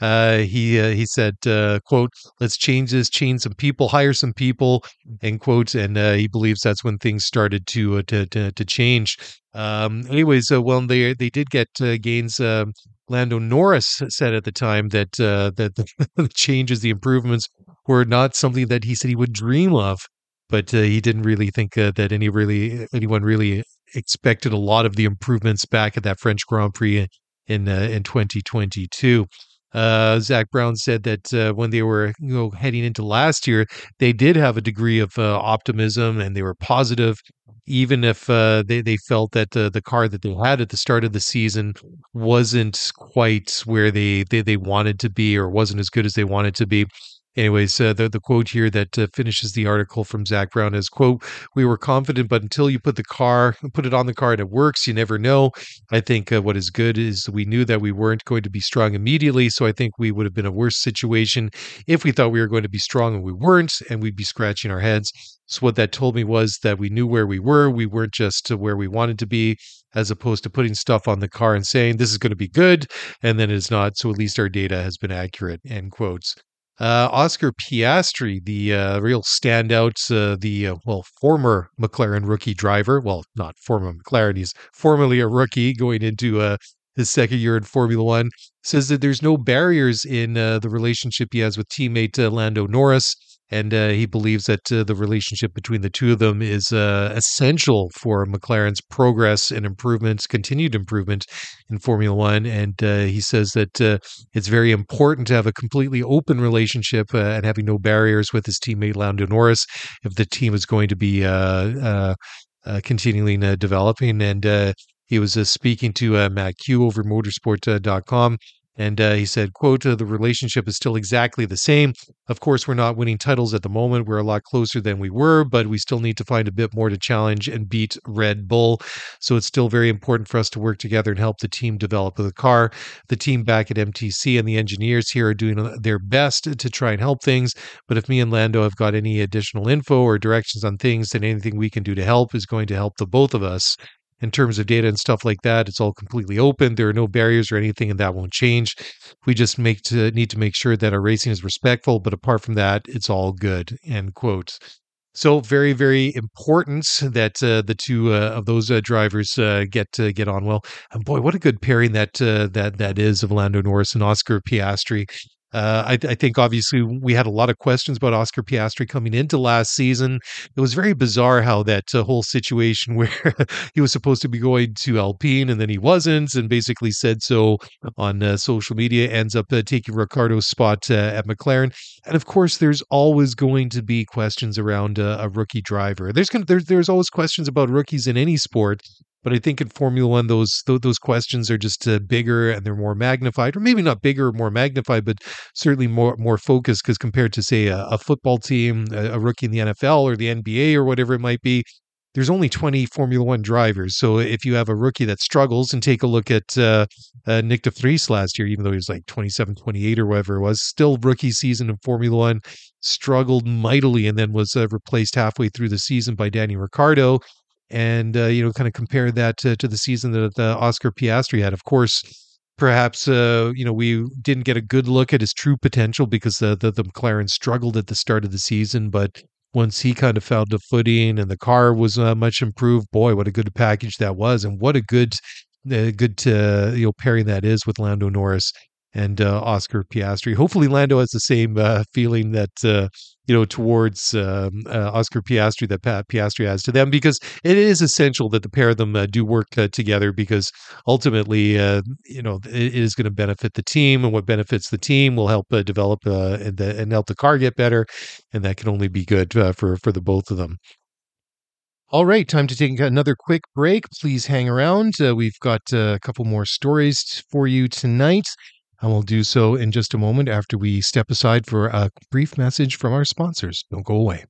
Uh, he uh, he said, uh, "quote Let's change this, change some people, hire some people." End quote. And he believes that's when things started to to, to, to change. Um, anyways, uh, well, they they did get uh, gains. Uh, Lando Norris said at the time that uh, that the, the, changes, the improvements, were not something that he said he would dream of, but uh, he didn't really think uh, that any really anyone really expected a lot of the improvements back at that French Grand Prix in in 2022. Uh, Zak Brown said that uh, when they were you know heading into last year, they did have a degree of uh, optimism and they were positive even if uh, they they felt that the the car that they had at the start of the season wasn't quite where they they, they wanted to be or wasn't as good as they wanted to be anyways, uh, the the quote here that uh, finishes the article from Zak Brown is quote: "We were confident, but until you put the car, put it on the car, and it works, you never know." I think uh, what is good is we knew that we weren't going to be strong immediately, so I think we would have been a worse situation if we thought we were going to be strong and we weren't, and we'd be scratching our heads. So what that told me was that we knew where we were. We weren't just to where we wanted to be, as opposed to putting stuff on the car and saying this is going to be good, and then it's not. So at least our data has been accurate. End quotes. Uh, Oscar Piastri, the uh, real standout, uh, the uh, well former McLaren rookie driver. Well, not former McLaren; he's formerly a rookie going into uh, his second year in Formula One. Says that there's no barriers in uh, the relationship he has with teammate Lando Norris and uh, he believes that uh, the relationship between the two of them is uh, essential for McLaren's progress and improvements, continued improvement in Formula One. And uh, he says that uh, it's very important to have a completely open relationship uh, and having no barriers with his teammate Lando Norris if the team is going to be continuing developing. And he was speaking to Matt Kew over motorsport.com and uh, he said, quote, the relationship is still exactly the same. Of course, we're not winning titles at the moment. We're a lot closer than we were, but we still need to find a bit more to challenge and beat Red Bull. So it's still very important for us to work together and help the team develop the car. The team back at MTC and the engineers here are doing uh, their best to try and help things. But if me and Lando have got any additional info or directions on things, then anything we can do to help is going to help the both of us in terms of data and stuff like that. It's all completely open. There are no barriers or anything, and that won't change. We just make to need to make sure that our racing is respectful. But apart from that, it's all good. End quote. So very, very important that uh, the two uh, of those uh, drivers uh, get get on well. And boy, what a good pairing that uh, that that is of Lando Norris and Oscar Piastri. Uh, I, I, think obviously we had a lot of questions about Oscar Piastri coming into last season. It was very bizarre how that uh, whole situation where he was supposed to be going to Alpine and then he wasn't, and basically said so on uh, social media, ends up uh, taking Ricciardo's spot uh, at McLaren. And of course, there's always going to be questions around uh, a rookie driver. There's, there's there's always questions about rookies in any sport. But I think in Formula One, those those, questions are just uh, bigger and they're more magnified, or maybe not bigger or more magnified, but certainly more more focused. Because compared to say a, a football team, a, a rookie in the NFL or the NBA or whatever it might be, there's only 20 Formula One drivers. So if you have a rookie that struggles, and take a look at uh, uh, Nyck de Vries last year, even though he was like 27, 28 or whatever it was, still rookie season in Formula One, struggled mightily and then was uh, replaced halfway through the season by Danny Ricciardo. And, uh, you know, kind of compare that to, to the season that uh, Oscar Piastri had. Of course, perhaps uh, you know we didn't get a good look at his true potential because the, the, the McLaren struggled at the start of the season, but once he kind of found a footing and the car was uh, much improved, boy, what a good package that was, and what a good, uh, good uh, you know pairing that is with Lando Norris and Oscar Piastri. Hopefully, Lando has the same feeling that you know towards um, uh, Oscar Piastri that Pat Piastri has to them, because it is essential that the pair of them uh, do work uh, together. Because ultimately, you know, it is going to benefit the team, and what benefits the team will help develop and, and, help the car get better, and that can only be good for for the both of them. All right, time to take another quick break. Please hang around. Uh, we've got uh, a couple more stories for you tonight and we'll do so in just a moment after we step aside for a brief message from our sponsors. Don't go away.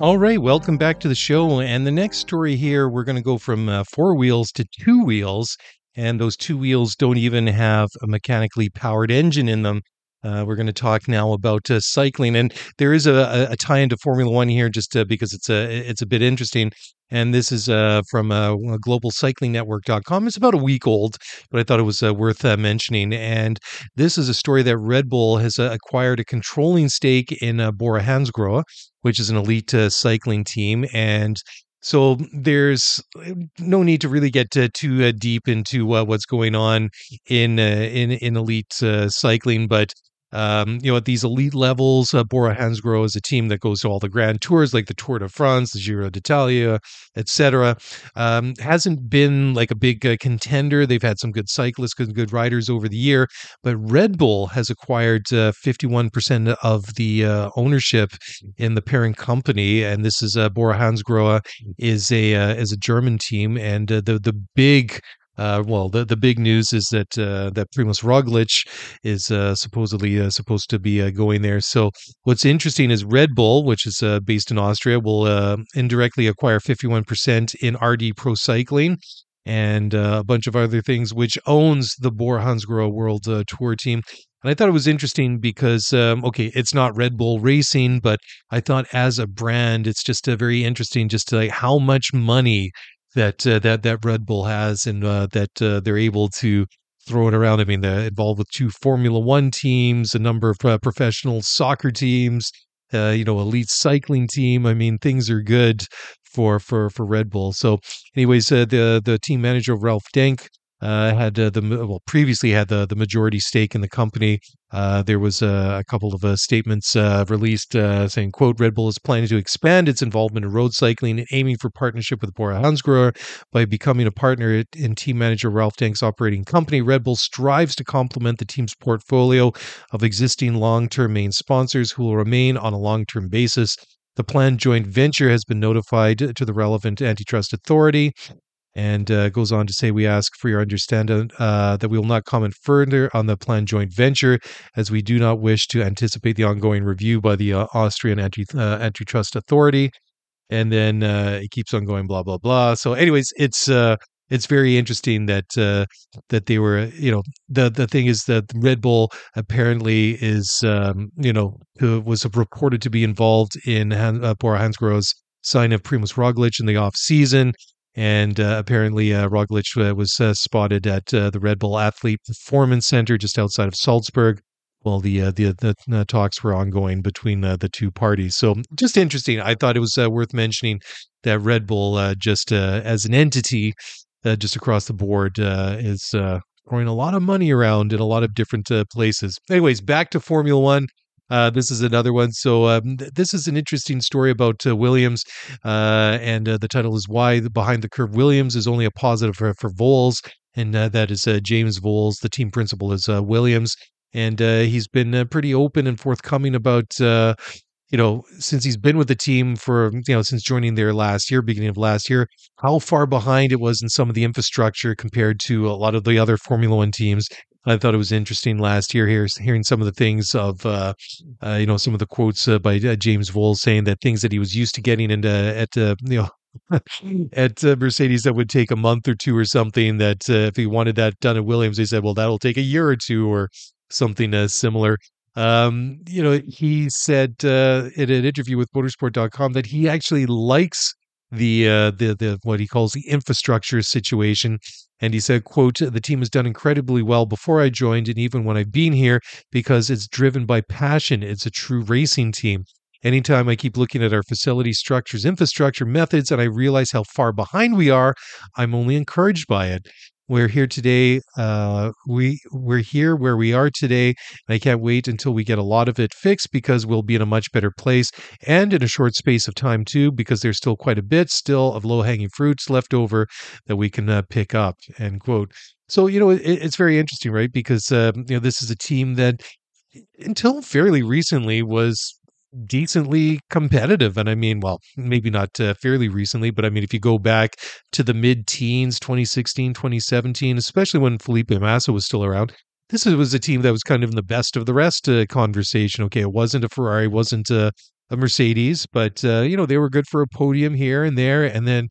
All right, welcome back to the show. And the next story here, we're going to go from uh, four wheels to two wheels and those two wheels don't even have a mechanically powered engine in them. Uh, we're going to talk now about uh, cycling, and there is a, a, tie into Formula One here, just uh, because it's a it's a bit interesting. And this is uh, from uh, globalcyclingnetwork.com. It's about a week old, but I thought it was uh, worth uh, mentioning. And this is a story that Red Bull has acquired a controlling stake in Bora Hansgrohe, which is an elite cycling team. And so there's uh, no need to really get to, too uh, deep into uh, what's going on in uh, in in elite uh, cycling, but um, you know, at these elite levels, uh, Bora Hansgrohe is a team that goes to all the grand tours like the Tour de France, the Giro d'Italia, etc. Um, hasn't been like a big uh, contender. They've had some good cyclists, good, good riders over the year, but Red Bull has acquired uh, 51% of the uh, ownership in the parent company, and this is uh, Bora Hansgrohe is a uh, is a German team, and the the big uh, well, the the big news is that uh, that Primoz Roglic is uh, supposedly uh, supposed to be uh, going there. So what's interesting is Red Bull, which is uh, based in Austria, will indirectly acquire 51% in RD Pro Cycling and a bunch of other things, which owns the Bora Hansgrohe World Tour team. And I thought it was interesting because, um, okay, it's not Red Bull Racing, but I thought as a brand, it's just a very interesting, just to like how much money that uh, that that Red Bull has, and uh, that uh, they're able to throw it around. I mean, they're involved with two Formula One teams, a number of uh, professional soccer teams, uh, you know, elite cycling team. I mean, things are good for for for Red Bull. So, anyways, uh, the the team manager Ralph Denk uh, had uh, the well previously had the the majority stake in the company. Uh, there was a, a couple of uh, statements uh, released uh, saying, "quote Red Bull is planning to expand its involvement in road cycling and aiming for partnership with Bora Hansgrohe by becoming a partner in team manager Ralph Denk's operating company. Red Bull strives to complement the team's portfolio of existing long-term main sponsors who will remain on a long-term basis." The planned joint venture has been notified to the relevant antitrust authority and uh, goes on to say, We ask for your understanding uh, that we will not comment further on the planned joint venture as we do not wish to anticipate the ongoing review by the uh, Austrian anti, uh, antitrust authority. And then uh, it keeps on going, blah, blah, blah. So, anyways, it's. Uh, it's very interesting that that they were, you know, the the thing is that Red Bull apparently is, um, you know, was reported to be involved in Han, Bora Hansgrohe's sign of Primoz Roglic in the off season and uh, apparently, uh, Roglic uh, was uh, spotted at uh, the Red Bull Athlete Performance Center just outside of Salzburg while the uh, the, the talks were ongoing between the two parties. So, just interesting. I thought it was worth mentioning that Red Bull, just as an entity, just across the board, is throwing a lot of money around in a lot of different places. Anyways, back to Formula One. Uh, this is another one. So um, th- this is an interesting story about uh, Williams, uh, and uh, the title is "Why Behind the Curve Williams is only a positive for, for Vowles," and uh, that is James Vowles. The team principal is Williams, and he's been pretty open and forthcoming about. You know, since he's been with the team for, you know, since joining there last year, beginning of last year, how far behind it was in some of the infrastructure compared to a lot of the other Formula One teams. I thought it was interesting last year here, hearing some of the things of, uh, uh, you know, some of the quotes uh, by uh, James Vowles saying that things that he was used to getting into at, uh, you know, at uh, Mercedes that would take a month or two or something. That uh, if he wanted that done at Williams, they said, well, that'll take a year or two or something uh, similar. Um, you know, he said uh, in an interview with motorsport.com that he actually likes the uh, the the what he calls the infrastructure situation and he said quote the team has done incredibly well before i joined and even when i've been here because it's driven by passion. It's a true racing team. Anytime i keep looking at our facility structures infrastructure methods and i realize how far behind we are i'm only encouraged by it we're here today uh, we we're here where we are today and i can't wait until we get a lot of it fixed because we'll be in a much better place and in a short space of time too because there's still quite a bit still of low hanging fruits left over that we can uh, pick up end quote. So you know it, it's very interesting right? Because uh, you know this is a team that until fairly recently was decently competitive and i mean well maybe not uh, fairly recently but i mean if you go back to the mid teens 2016 2017 especially when felipe massa was still around this was a team that was kind of in the best of the rest uh, conversation. Okay it wasn't a ferrari wasn't a, a mercedes but uh, you know they were good for a podium here and there and then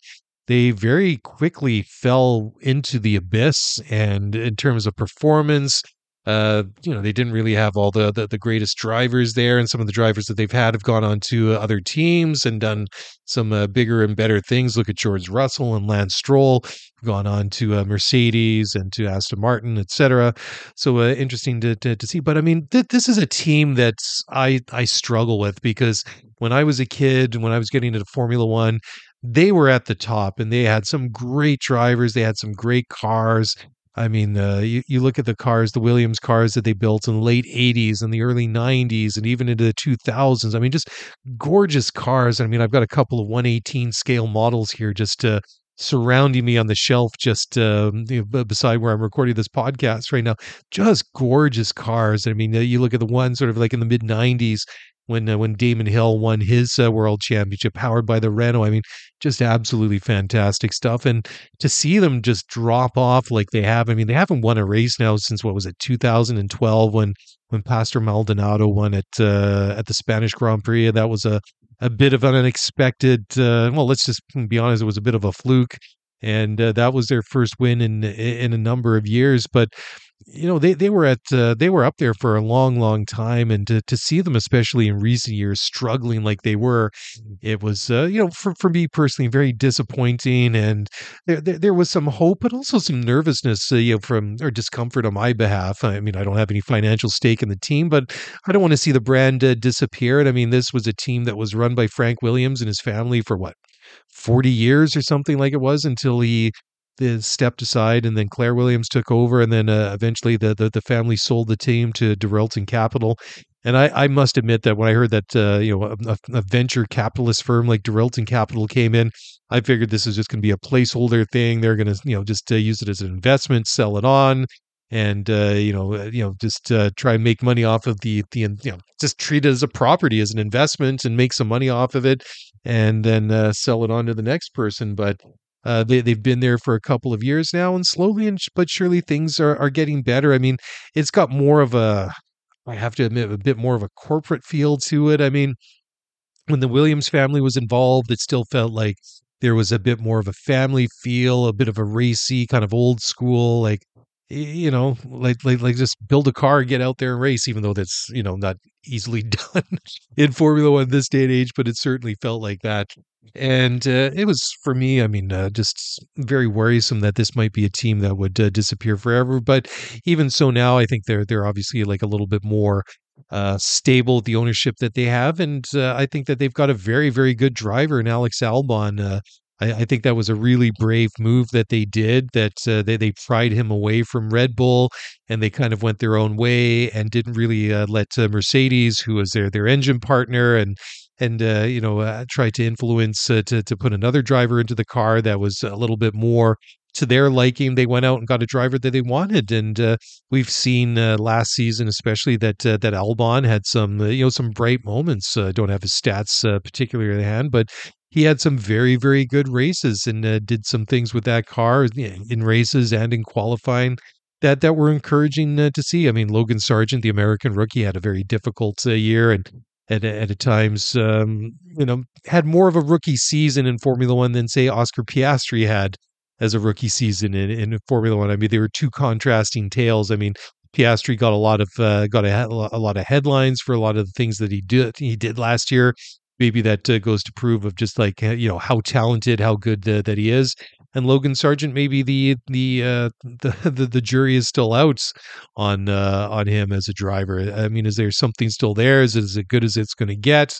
they very quickly fell into the abyss and in terms of performance uh, you know, they didn't really have all the, the, the greatest drivers there, and some of the drivers that they've had have gone on to other teams and done some uh, bigger and better things. Look at George Russell and Lance Stroll, gone on to uh, Mercedes and to Aston Martin, etc. So uh, interesting to, to, to see. But I mean, th- this is a team that I I struggle with because when I was a kid, when I was getting into Formula One, they were at the top and they had some great drivers. They had some great cars. I mean, uh, you, you look at the cars, the Williams cars that they built in the late 80s and the early 90s and even into the 2000s. I mean, just gorgeous cars. I mean, I've got a couple of 118 scale models here just uh, surrounding me on the shelf just uh, you know, beside where I'm recording this podcast right now. Just gorgeous cars. I mean, uh, you look at the one sort of like in the mid 90s when uh, when Damon Hill won his uh, world championship, powered by the Renault. I mean, just absolutely fantastic stuff. And to see them just drop off like they have, I mean, they haven't won a race now since what was it, 2012 when when Pastor Maldonado won at uh, at the Spanish Grand Prix. That was a a bit of an unexpected. Uh, well, let's just be honest, it was a bit of a fluke. And uh, that was their first win in in a number of years, but you know they they were at uh, they were up there for a long long time and to to see them especially in recent years struggling like they were it was uh, you know for for me personally very disappointing and there there, there was some hope but also some nervousness uh, you know from or discomfort on my behalf. I mean i don't have any financial stake in the team but i don't want to see the brand uh, disappear and i mean this was a team that was run by frank williams and his family for what 40 years or something like it was until he stepped aside, and then Claire Williams took over, and then uh, eventually the, the, the family sold the team to Dorilton Capital. And I, I must admit that when I heard that uh, you know a, a, venture capitalist firm like Dorilton Capital came in, I figured this is just going to be a placeholder thing. They're going to you know just uh, use it as an investment, sell it on, and uh, you know uh, you know just uh, try and make money off of the the you know just treat it as a property as an investment and make some money off of it, and then uh, sell it on to the next person. But uh, they they've been there for a couple of years now, and slowly and but surely things are are getting better. I mean, it's got more of a I have to admit a bit more of a corporate feel to it. I mean, when the Williams family was involved, it still felt like there was a bit more of a family feel, a bit of a racy kind of old school like you know, like like like just build a car, get out there and race, even though that's you know not easily done in Formula One this day and age, but it certainly felt like that. And uh, it was for me, I mean, uh, just very worrisome that this might be a team that would uh, disappear forever. But even so, now I think they're they're obviously like a little bit more uh, stable the ownership that they have, and uh, I think that they've got a very very good driver in Alex Albon. Uh, I, I think that was a really brave move that they did. That they they pried him away from Red Bull, and they kind of went their own way and didn't really let Mercedes, who was their their engine partner, and and uh, you know uh, try to influence uh, to to put another driver into the car that was a little bit more to their liking. They went out and got a driver that they wanted, and uh, we've seen uh, last season, especially that uh, that Albon had some you know some bright moments. don't have his stats particularly in hand, but he had some very very good races and did some things with that car in races and in qualifying that that were encouraging uh, to see. I mean, Logan Sargeant, the American rookie, had a very difficult uh, year and at at times, um, you know, had more of a rookie season in Formula One than say Oscar Piastri had as a rookie season in, in Formula One. I mean, they were two contrasting tales. I mean, Piastri got a lot of uh, got a, a lot of headlines for a lot of the things that he did he did last year. Maybe that uh, goes to prove of just like you know how talented, how good uh, that he is and Logan Sargeant, maybe the the uh, the, the, the jury is still out on uh, on him as a driver. I mean, is there something still there? Is it as good as it's going to get,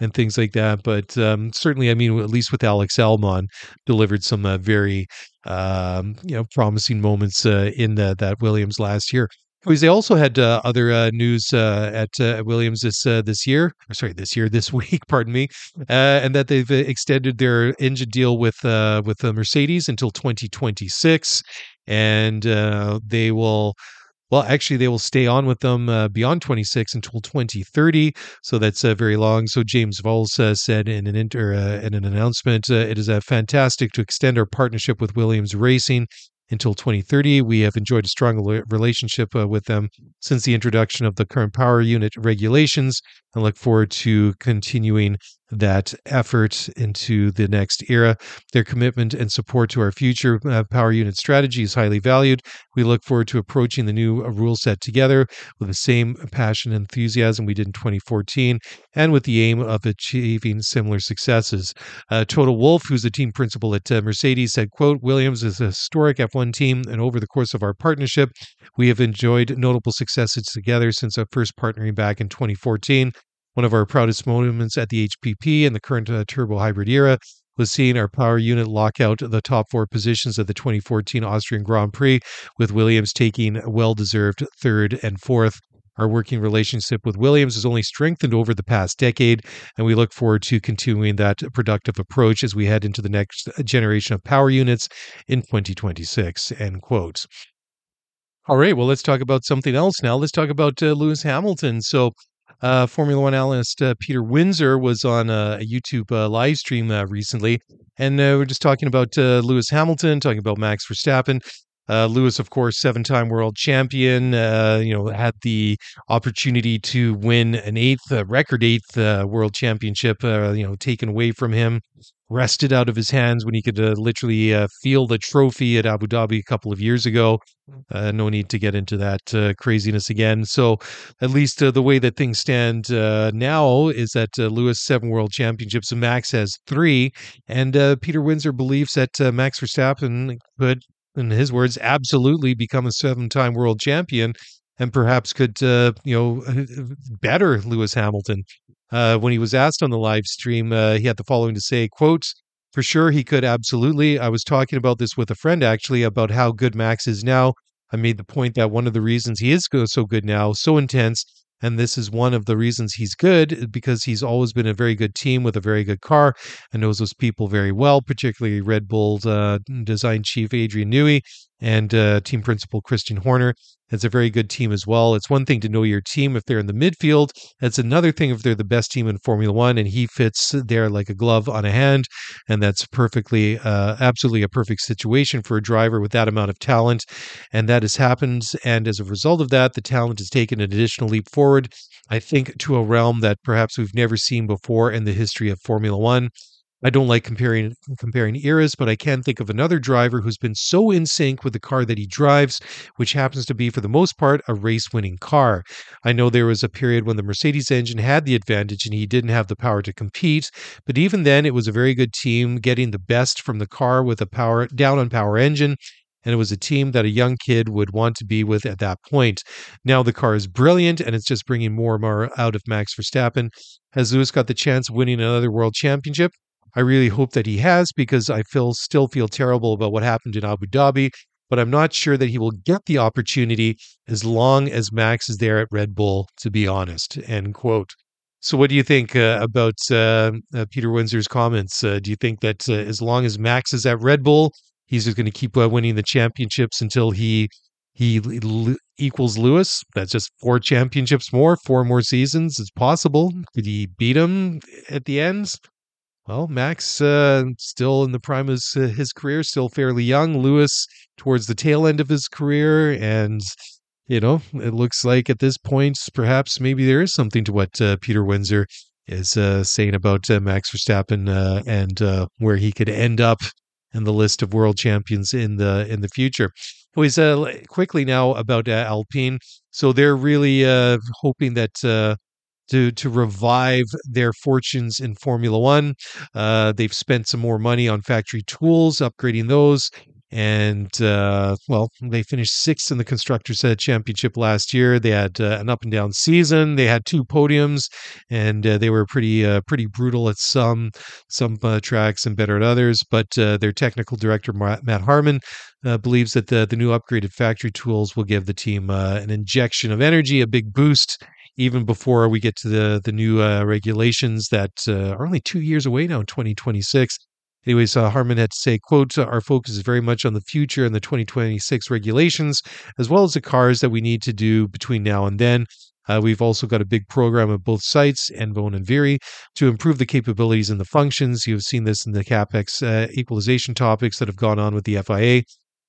and things like that? But um, certainly, I mean, at least with Alex Albon, delivered some uh, very um, you know promising moments uh, in the, that Williams last year. They also had uh, other uh, news uh, at uh, Williams this uh, this year, or sorry, this year, this week, pardon me, uh, and that they've extended their engine deal with with Mercedes until 2026, and they will. Well, actually, they will stay on with them beyond 26 until 2030. So that's very long. So James Vowles said in an inter in an announcement, it is fantastic to extend our partnership with Williams Racing until 2030. We have enjoyed a strong relationship uh, with them since the introduction of the current power unit regulations and look forward to continuing that effort into the next era. Their commitment and support to our future uh, power unit strategy is highly valued. We look forward to approaching the new uh, rule set together with the same passion and enthusiasm we did in 2014 and with the aim of achieving similar successes. Uh, Toto Wolff, who's the team principal at uh, Mercedes, said, quote, Williams is a historic F1 team and over the course of our partnership, we have enjoyed notable successes together since our first partnering back in 2014. One of our proudest moments at the HPP in the current uh, turbo hybrid era was seeing our power unit lock out the top four positions of the 2014 Austrian Grand Prix, with Williams taking well deserved third and fourth. Our working relationship with Williams has only strengthened over the past decade, and we look forward to continuing that productive approach as we head into the next generation of power units in 2026. End quote. All right, well, let's talk about something else now. Let's talk about uh, Lewis Hamilton. So, uh, Formula One analyst uh, Peter Windsor was on a, a YouTube uh, live stream uh, recently, and uh, we're just talking about uh, Lewis Hamilton, talking about Max Verstappen. Lewis, of course, seven-time world champion. you know, had the opportunity to win an eighth, record eighth world championship. you know, taken away from him wrested out of his hands when he could uh, literally uh, feel the trophy at Abu Dhabi a couple of years ago. Uh, no need to get into that uh, craziness again. So, at least uh, the way that things stand uh, now is that Lewis seven world championships, and Max has three, and Peter Windsor believes that Max Verstappen could, in his words, absolutely become a seven-time world champion. And perhaps could, you know, better Lewis Hamilton. Uh, when he was asked on the live stream, uh, he had the following to say, quotes, for sure he could absolutely. I was talking about this with a friend actually about how good Max is now. I made the point that one of the reasons he is so good now, so intense, and this is one of the reasons he's good because he's always been a very good team with a very good car. And knows those people very well, particularly Red Bull's uh, design chief Adrian Newey and uh, team principal Christian Horner. It's a very good team as well. It's one thing to know your team if they're in the midfield. It's another thing if they're the best team in Formula One, and he fits there like a glove on a hand. And that's perfectly, uh, absolutely a perfect situation for a driver with that amount of talent. And that has happened. And as a result of that, the talent has taken an additional leap forward, I think, to a realm that perhaps we've never seen before in the history of Formula One. I don't like comparing comparing eras, but I can think of another driver who's been so in sync with the car that he drives, which happens to be for the most part a race-winning car. I know there was a period when the Mercedes engine had the advantage and he didn't have the power to compete, but even then it was a very good team getting the best from the car with a power down on power engine and it was a team that a young kid would want to be with at that point. Now the car is brilliant and it's just bringing more and more out of Max Verstappen. Has Lewis got the chance of winning another world championship? I really hope that he has because I feel still feel terrible about what happened in Abu Dhabi. But I'm not sure that he will get the opportunity as long as Max is there at Red Bull. To be honest, end quote. So, what do you think uh, about uh, uh, Peter Windsor's comments? Uh, do you think that uh, as long as Max is at Red Bull, he's just going to keep uh, winning the championships until he he l- equals Lewis? That's just four championships more, four more seasons. It's possible. Could he beat him at the end? Well, Max still in the prime of his, his career, still fairly young. Lewis towards the tail end of his career, and you know, it looks like at this point, perhaps maybe there is something to what uh, Peter Windsor is uh, saying about uh, Max Verstappen uh, and uh, where he could end up in the list of world champions in the in the future. Always uh, quickly now about Alpine. So they're really hoping that to to revive their fortunes in Formula One. Uh, they've spent some more money on factory tools, upgrading those and uh, well, they finished sixth in the constructors' championship last year. They had uh, an up and down season. They had two podiums, and uh, they were pretty uh, pretty brutal at some some uh, tracks and better at others. But uh, their technical director Matt Harman believes that the the new upgraded factory tools will give the team an injection of energy, a big boost. Even before we get to the the new regulations that are only two years away now in 2026, Anyways, uh, Harman had to say, quote, our focus is very much on the future and the 2026 regulations, as well as the cars that we need to do between now and then. Uh, we've also got a big program at both sites, Enstone and Viry, to improve the capabilities and the functions. You've seen this in the CapEx uh, equalization topics that have gone on with the FIA.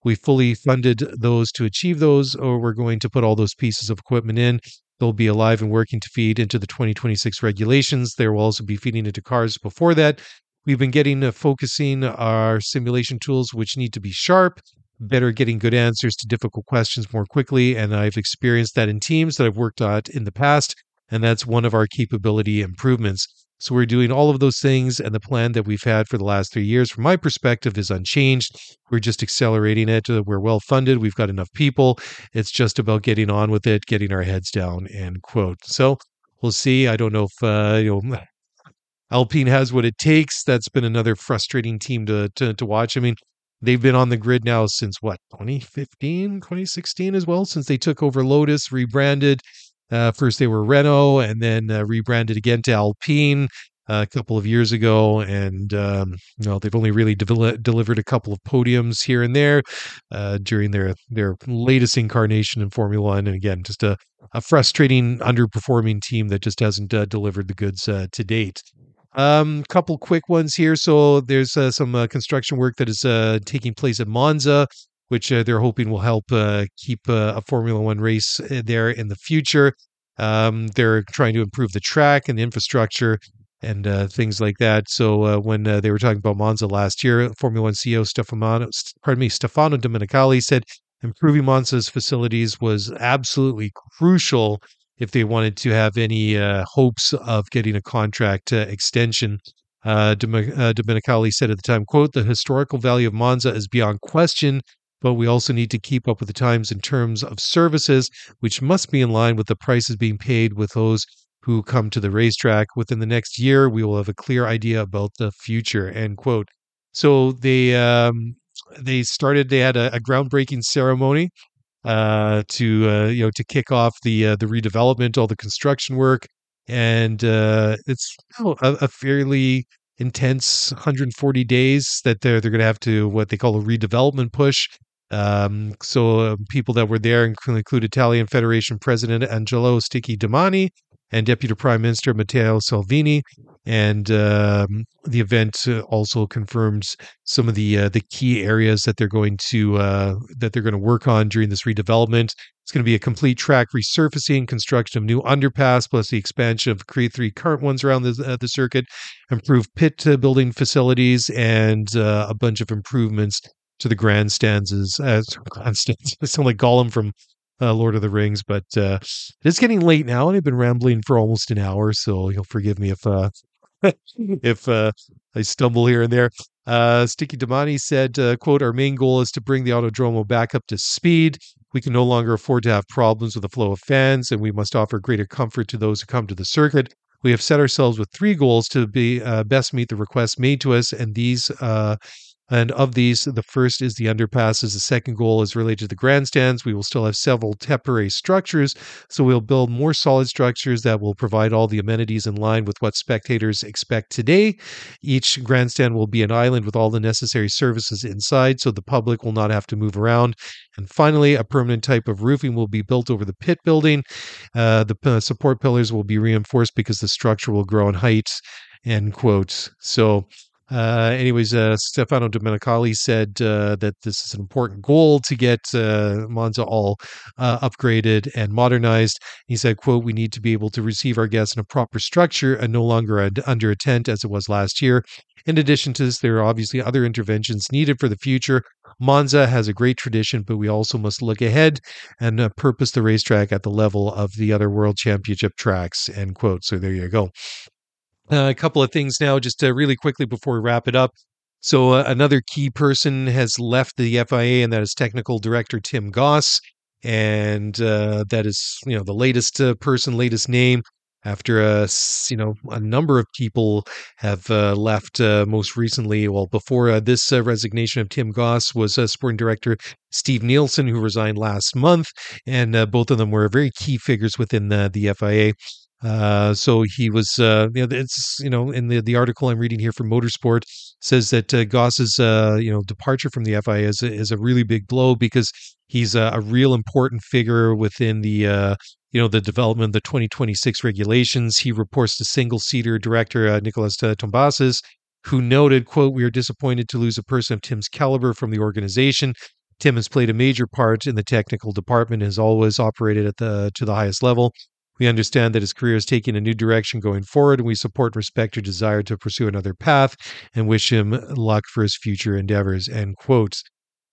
We fully funded those to achieve those, or we're going to put all those pieces of equipment in. They'll be alive and working to feed into the 2026 regulations. They will also be feeding into cars before that. We've been getting uh, focusing our simulation tools, which need to be sharp, better getting good answers to difficult questions more quickly. And I've experienced that in teams that I've worked at in the past. And that's one of our capability improvements. So we're doing all of those things, and the plan that we've had for the last three years, from my perspective, is unchanged. We're just accelerating it. Uh, we're well funded. We've got enough people. It's just about getting on with it, getting our heads down. End quote. So we'll see. I don't know if uh, you know Alpine has what it takes. That's been another frustrating team to, to, to watch. I mean, they've been on the grid now since what 2015, 2016 as well, since they took over Lotus, rebranded. Uh, first they were Renault, and then uh, rebranded again to Alpine uh, a couple of years ago, and um, you know they've only really de- delivered a couple of podiums here and there uh, during their their latest incarnation in Formula One. And again, just a, a frustrating, underperforming team that just hasn't uh, delivered the goods uh, to date. Um, couple quick ones here. So there's uh, some uh, construction work that is uh, taking place at Monza, which uh, they're hoping will help uh, keep uh, a Formula One race there in the future. Um, they're trying to improve the track and infrastructure and things like that. So when they were talking about Monza last year, Formula One CEO Stefano, pardon me, Stefano Domenicali said improving Monza's facilities was absolutely crucial if they wanted to have any uh, hopes of getting a contract uh, extension. Uh, uh, Domenicali said at the time, quote, the historical value of Monza is beyond question, but we also need to keep up with the times in terms of services, which must be in line with the prices being paid with those who come to the racetrack. Within the next year, we will have a clear idea about the future, end quote. So they, um, they started, they had a, a groundbreaking ceremony uh, to uh, you know to kick off the uh, the redevelopment, all the construction work, and uh, it's know, a, a, fairly intense 140 days that they're they're going to have to what they call a redevelopment push. Um, so uh, people that were there include Italian Federation President Angelo Sticchi Damiani and Deputy Prime Minister Matteo Salvini. And um, the event uh, also confirms some of the uh, the key areas that they're going to uh, that they're going to work on during this redevelopment. It's going to be a complete track resurfacing, construction of new underpass, plus the expansion of create three current ones around the, uh, the circuit, improved pit uh, building facilities, and a bunch of improvements to the grandstands. As grandstands, I sound like Gollum from uh, Lord of the Rings, but uh, it's getting late now, and I've been rambling for almost an hour, so you'll forgive me if uh, if uh, I stumble here and there. Uh, Sticchi Damiani said, uh, quote, our main goal is to bring the Autodromo back up to speed. We can no longer afford to have problems with the flow of fans, and we must offer greater comfort to those who come to the circuit. We have set ourselves with three goals to be uh, best meet the requests made to us, and these uh, and of these, the first is the underpasses. The second goal is related to the grandstands. We will still have several temporary structures, so we'll build more solid structures that will provide all the amenities in line with what spectators expect today. Each grandstand will be an island with all the necessary services inside, so the public will not have to move around. And finally, a permanent type of roofing will be built over the pit building. Uh, the support pillars will be reinforced because the structure will grow in height. End quote. So uh, anyways, uh, Stefano Domenicali said uh, that this is an important goal to get uh, Monza all uh, upgraded and modernized. He said, "quote We need to be able to receive our guests in a proper structure and no longer under a tent as it was last year. In addition to this, there are obviously other interventions needed for the future. Monza has a great tradition, but we also must look ahead and uh, purpose the racetrack at the level of the other World Championship tracks." End quote. So there you go. Uh, a couple of things now, just uh, really quickly before we wrap it up. So, uh, another key person has left the FIA, and that is technical director Tim Goss. And that is, you know, the latest person, latest name after a you know a number of people have uh, left uh, most recently well before uh, this resignation of Tim Goss was sporting director Steve Nielsen who resigned last month and both of them were very key figures within the, the FIA uh, so he was, uh, you know, it's you know, in the the article I'm reading here from Motorsport says that uh, Goss's, uh, you know, departure from the FIA is is a really big blow because he's a, a real important figure within the, uh, you know, the development of the 2026 regulations. He reports to single seater director uh, Nikolas Tombazis, who noted, "quote We are disappointed to lose a person of Tim's caliber from the organization." Tim has played a major part in the technical department, has always operated at the to the highest level. We understand that his career is taking a new direction going forward, and we support and respect your desire to pursue another path and wish him luck for his future endeavors. End quote.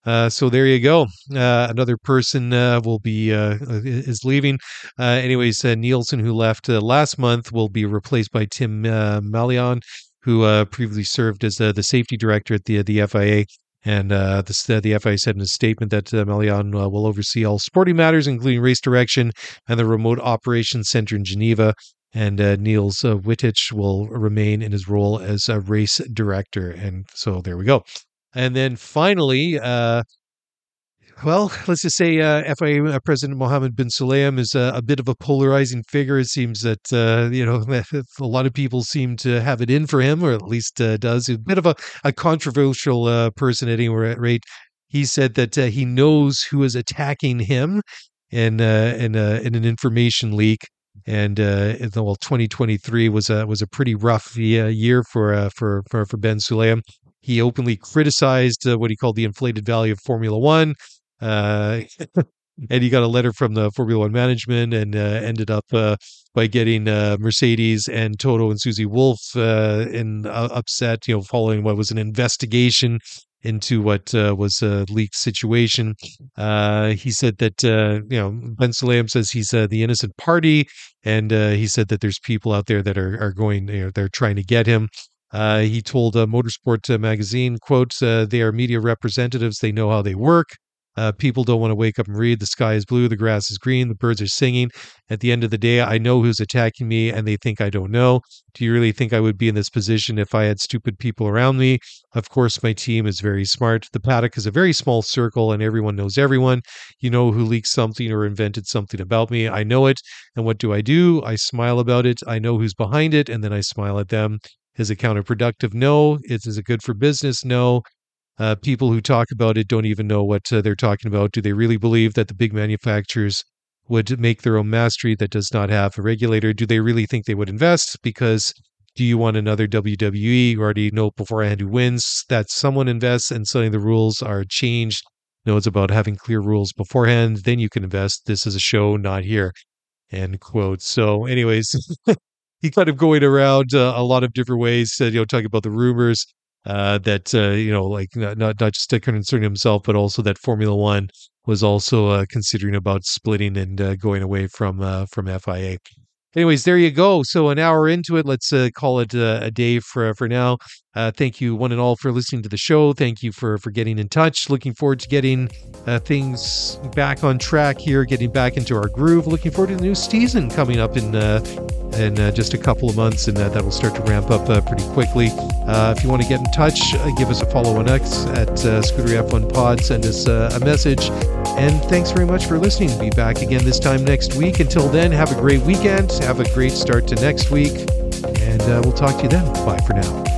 Uh, so there you go. Uh, another person uh, will be uh, is leaving. Uh, anyways, uh, Nielsen, who left last month, will be replaced by Tim Malyon, who previously served as the safety director at the the FIA. And uh, the, the FIA said in a statement that uh, Malyon uh, will oversee all sporting matters, including race direction and the remote operations center in Geneva. And uh, Niels uh, Wittich will remain in his role as a race director. And so there we go. And then finally, uh, well, let's just say uh, FIA uh, President Mohammed Ben Sulayem is a, a, bit of a polarizing figure. It seems that uh, you know a lot of people seem to have it in for him, or at least uh, does. A bit of a, a controversial uh, person at any rate. He said that uh, he knows who is attacking him in in, in an information leak. And well, 2023 was a was a pretty rough year for for for, for Ben Sulayem. He openly criticized what he called the inflated value of Formula One. Uh, and he got a letter from the Formula One management and uh, ended up uh, by getting uh, Mercedes and Toto and Susie Wolff uh, in uh, upset, you know, following what was an investigation into what uh, was a leaked situation. he said that you know Ben Sulayem says he's the innocent party, and he said that there's people out there that are are going, you know, they're trying to get him. he told Motorsport magazine, "quote They are media representatives. They know how they work." Uh, people don't want to wake up and read the sky is blue, the grass is green, the birds are singing. At the end of the day, I know who's attacking me and they think I don't know. Do you really think I would be in this position if I had stupid people around me? Of course, my team is very smart. The paddock is a very small circle and everyone knows everyone. You know who leaked something or invented something about me. I know it. And what do I do? I smile about it. I know who's behind it and then I smile at them. Is it counterproductive? No. Is it good for business? No. Uh, people who talk about it don't even know what uh, they're talking about. Do they really believe that the big manufacturers would make their own mastery that does not have a regulator? Do they really think they would invest? Because do you want another WWE? You already know beforehand who wins. That someone invests and suddenly the rules are changed. No, it's about having clear rules beforehand. Then you can invest. This is a show, not here. End quote. So, anyways, he kind of going around uh, a lot of different ways. Uh, you know, talking about the rumors uh, that uh, you know, like not not just concerning himself, but also that Formula One was also uh, considering about splitting and uh, going away from uh, from FIA. anyways, there you go. So an hour into it, let's uh, call it a day for for now. Uh, thank you, one and all, for listening to the show. Thank you for for getting in touch. Looking forward to getting uh, things back on track here, getting back into our groove. Looking forward to the new season coming up in uh, in uh, just a couple of months, and uh, that will start to ramp up uh, pretty quickly. If you want to get in touch, give us a follow on X at uh, Scuderia F1 Pod. Send us a message, and thanks very much for listening. Be back again this time next week. Until then, have a great weekend. Have a great start to next week, and we'll talk to you then. Bye for now.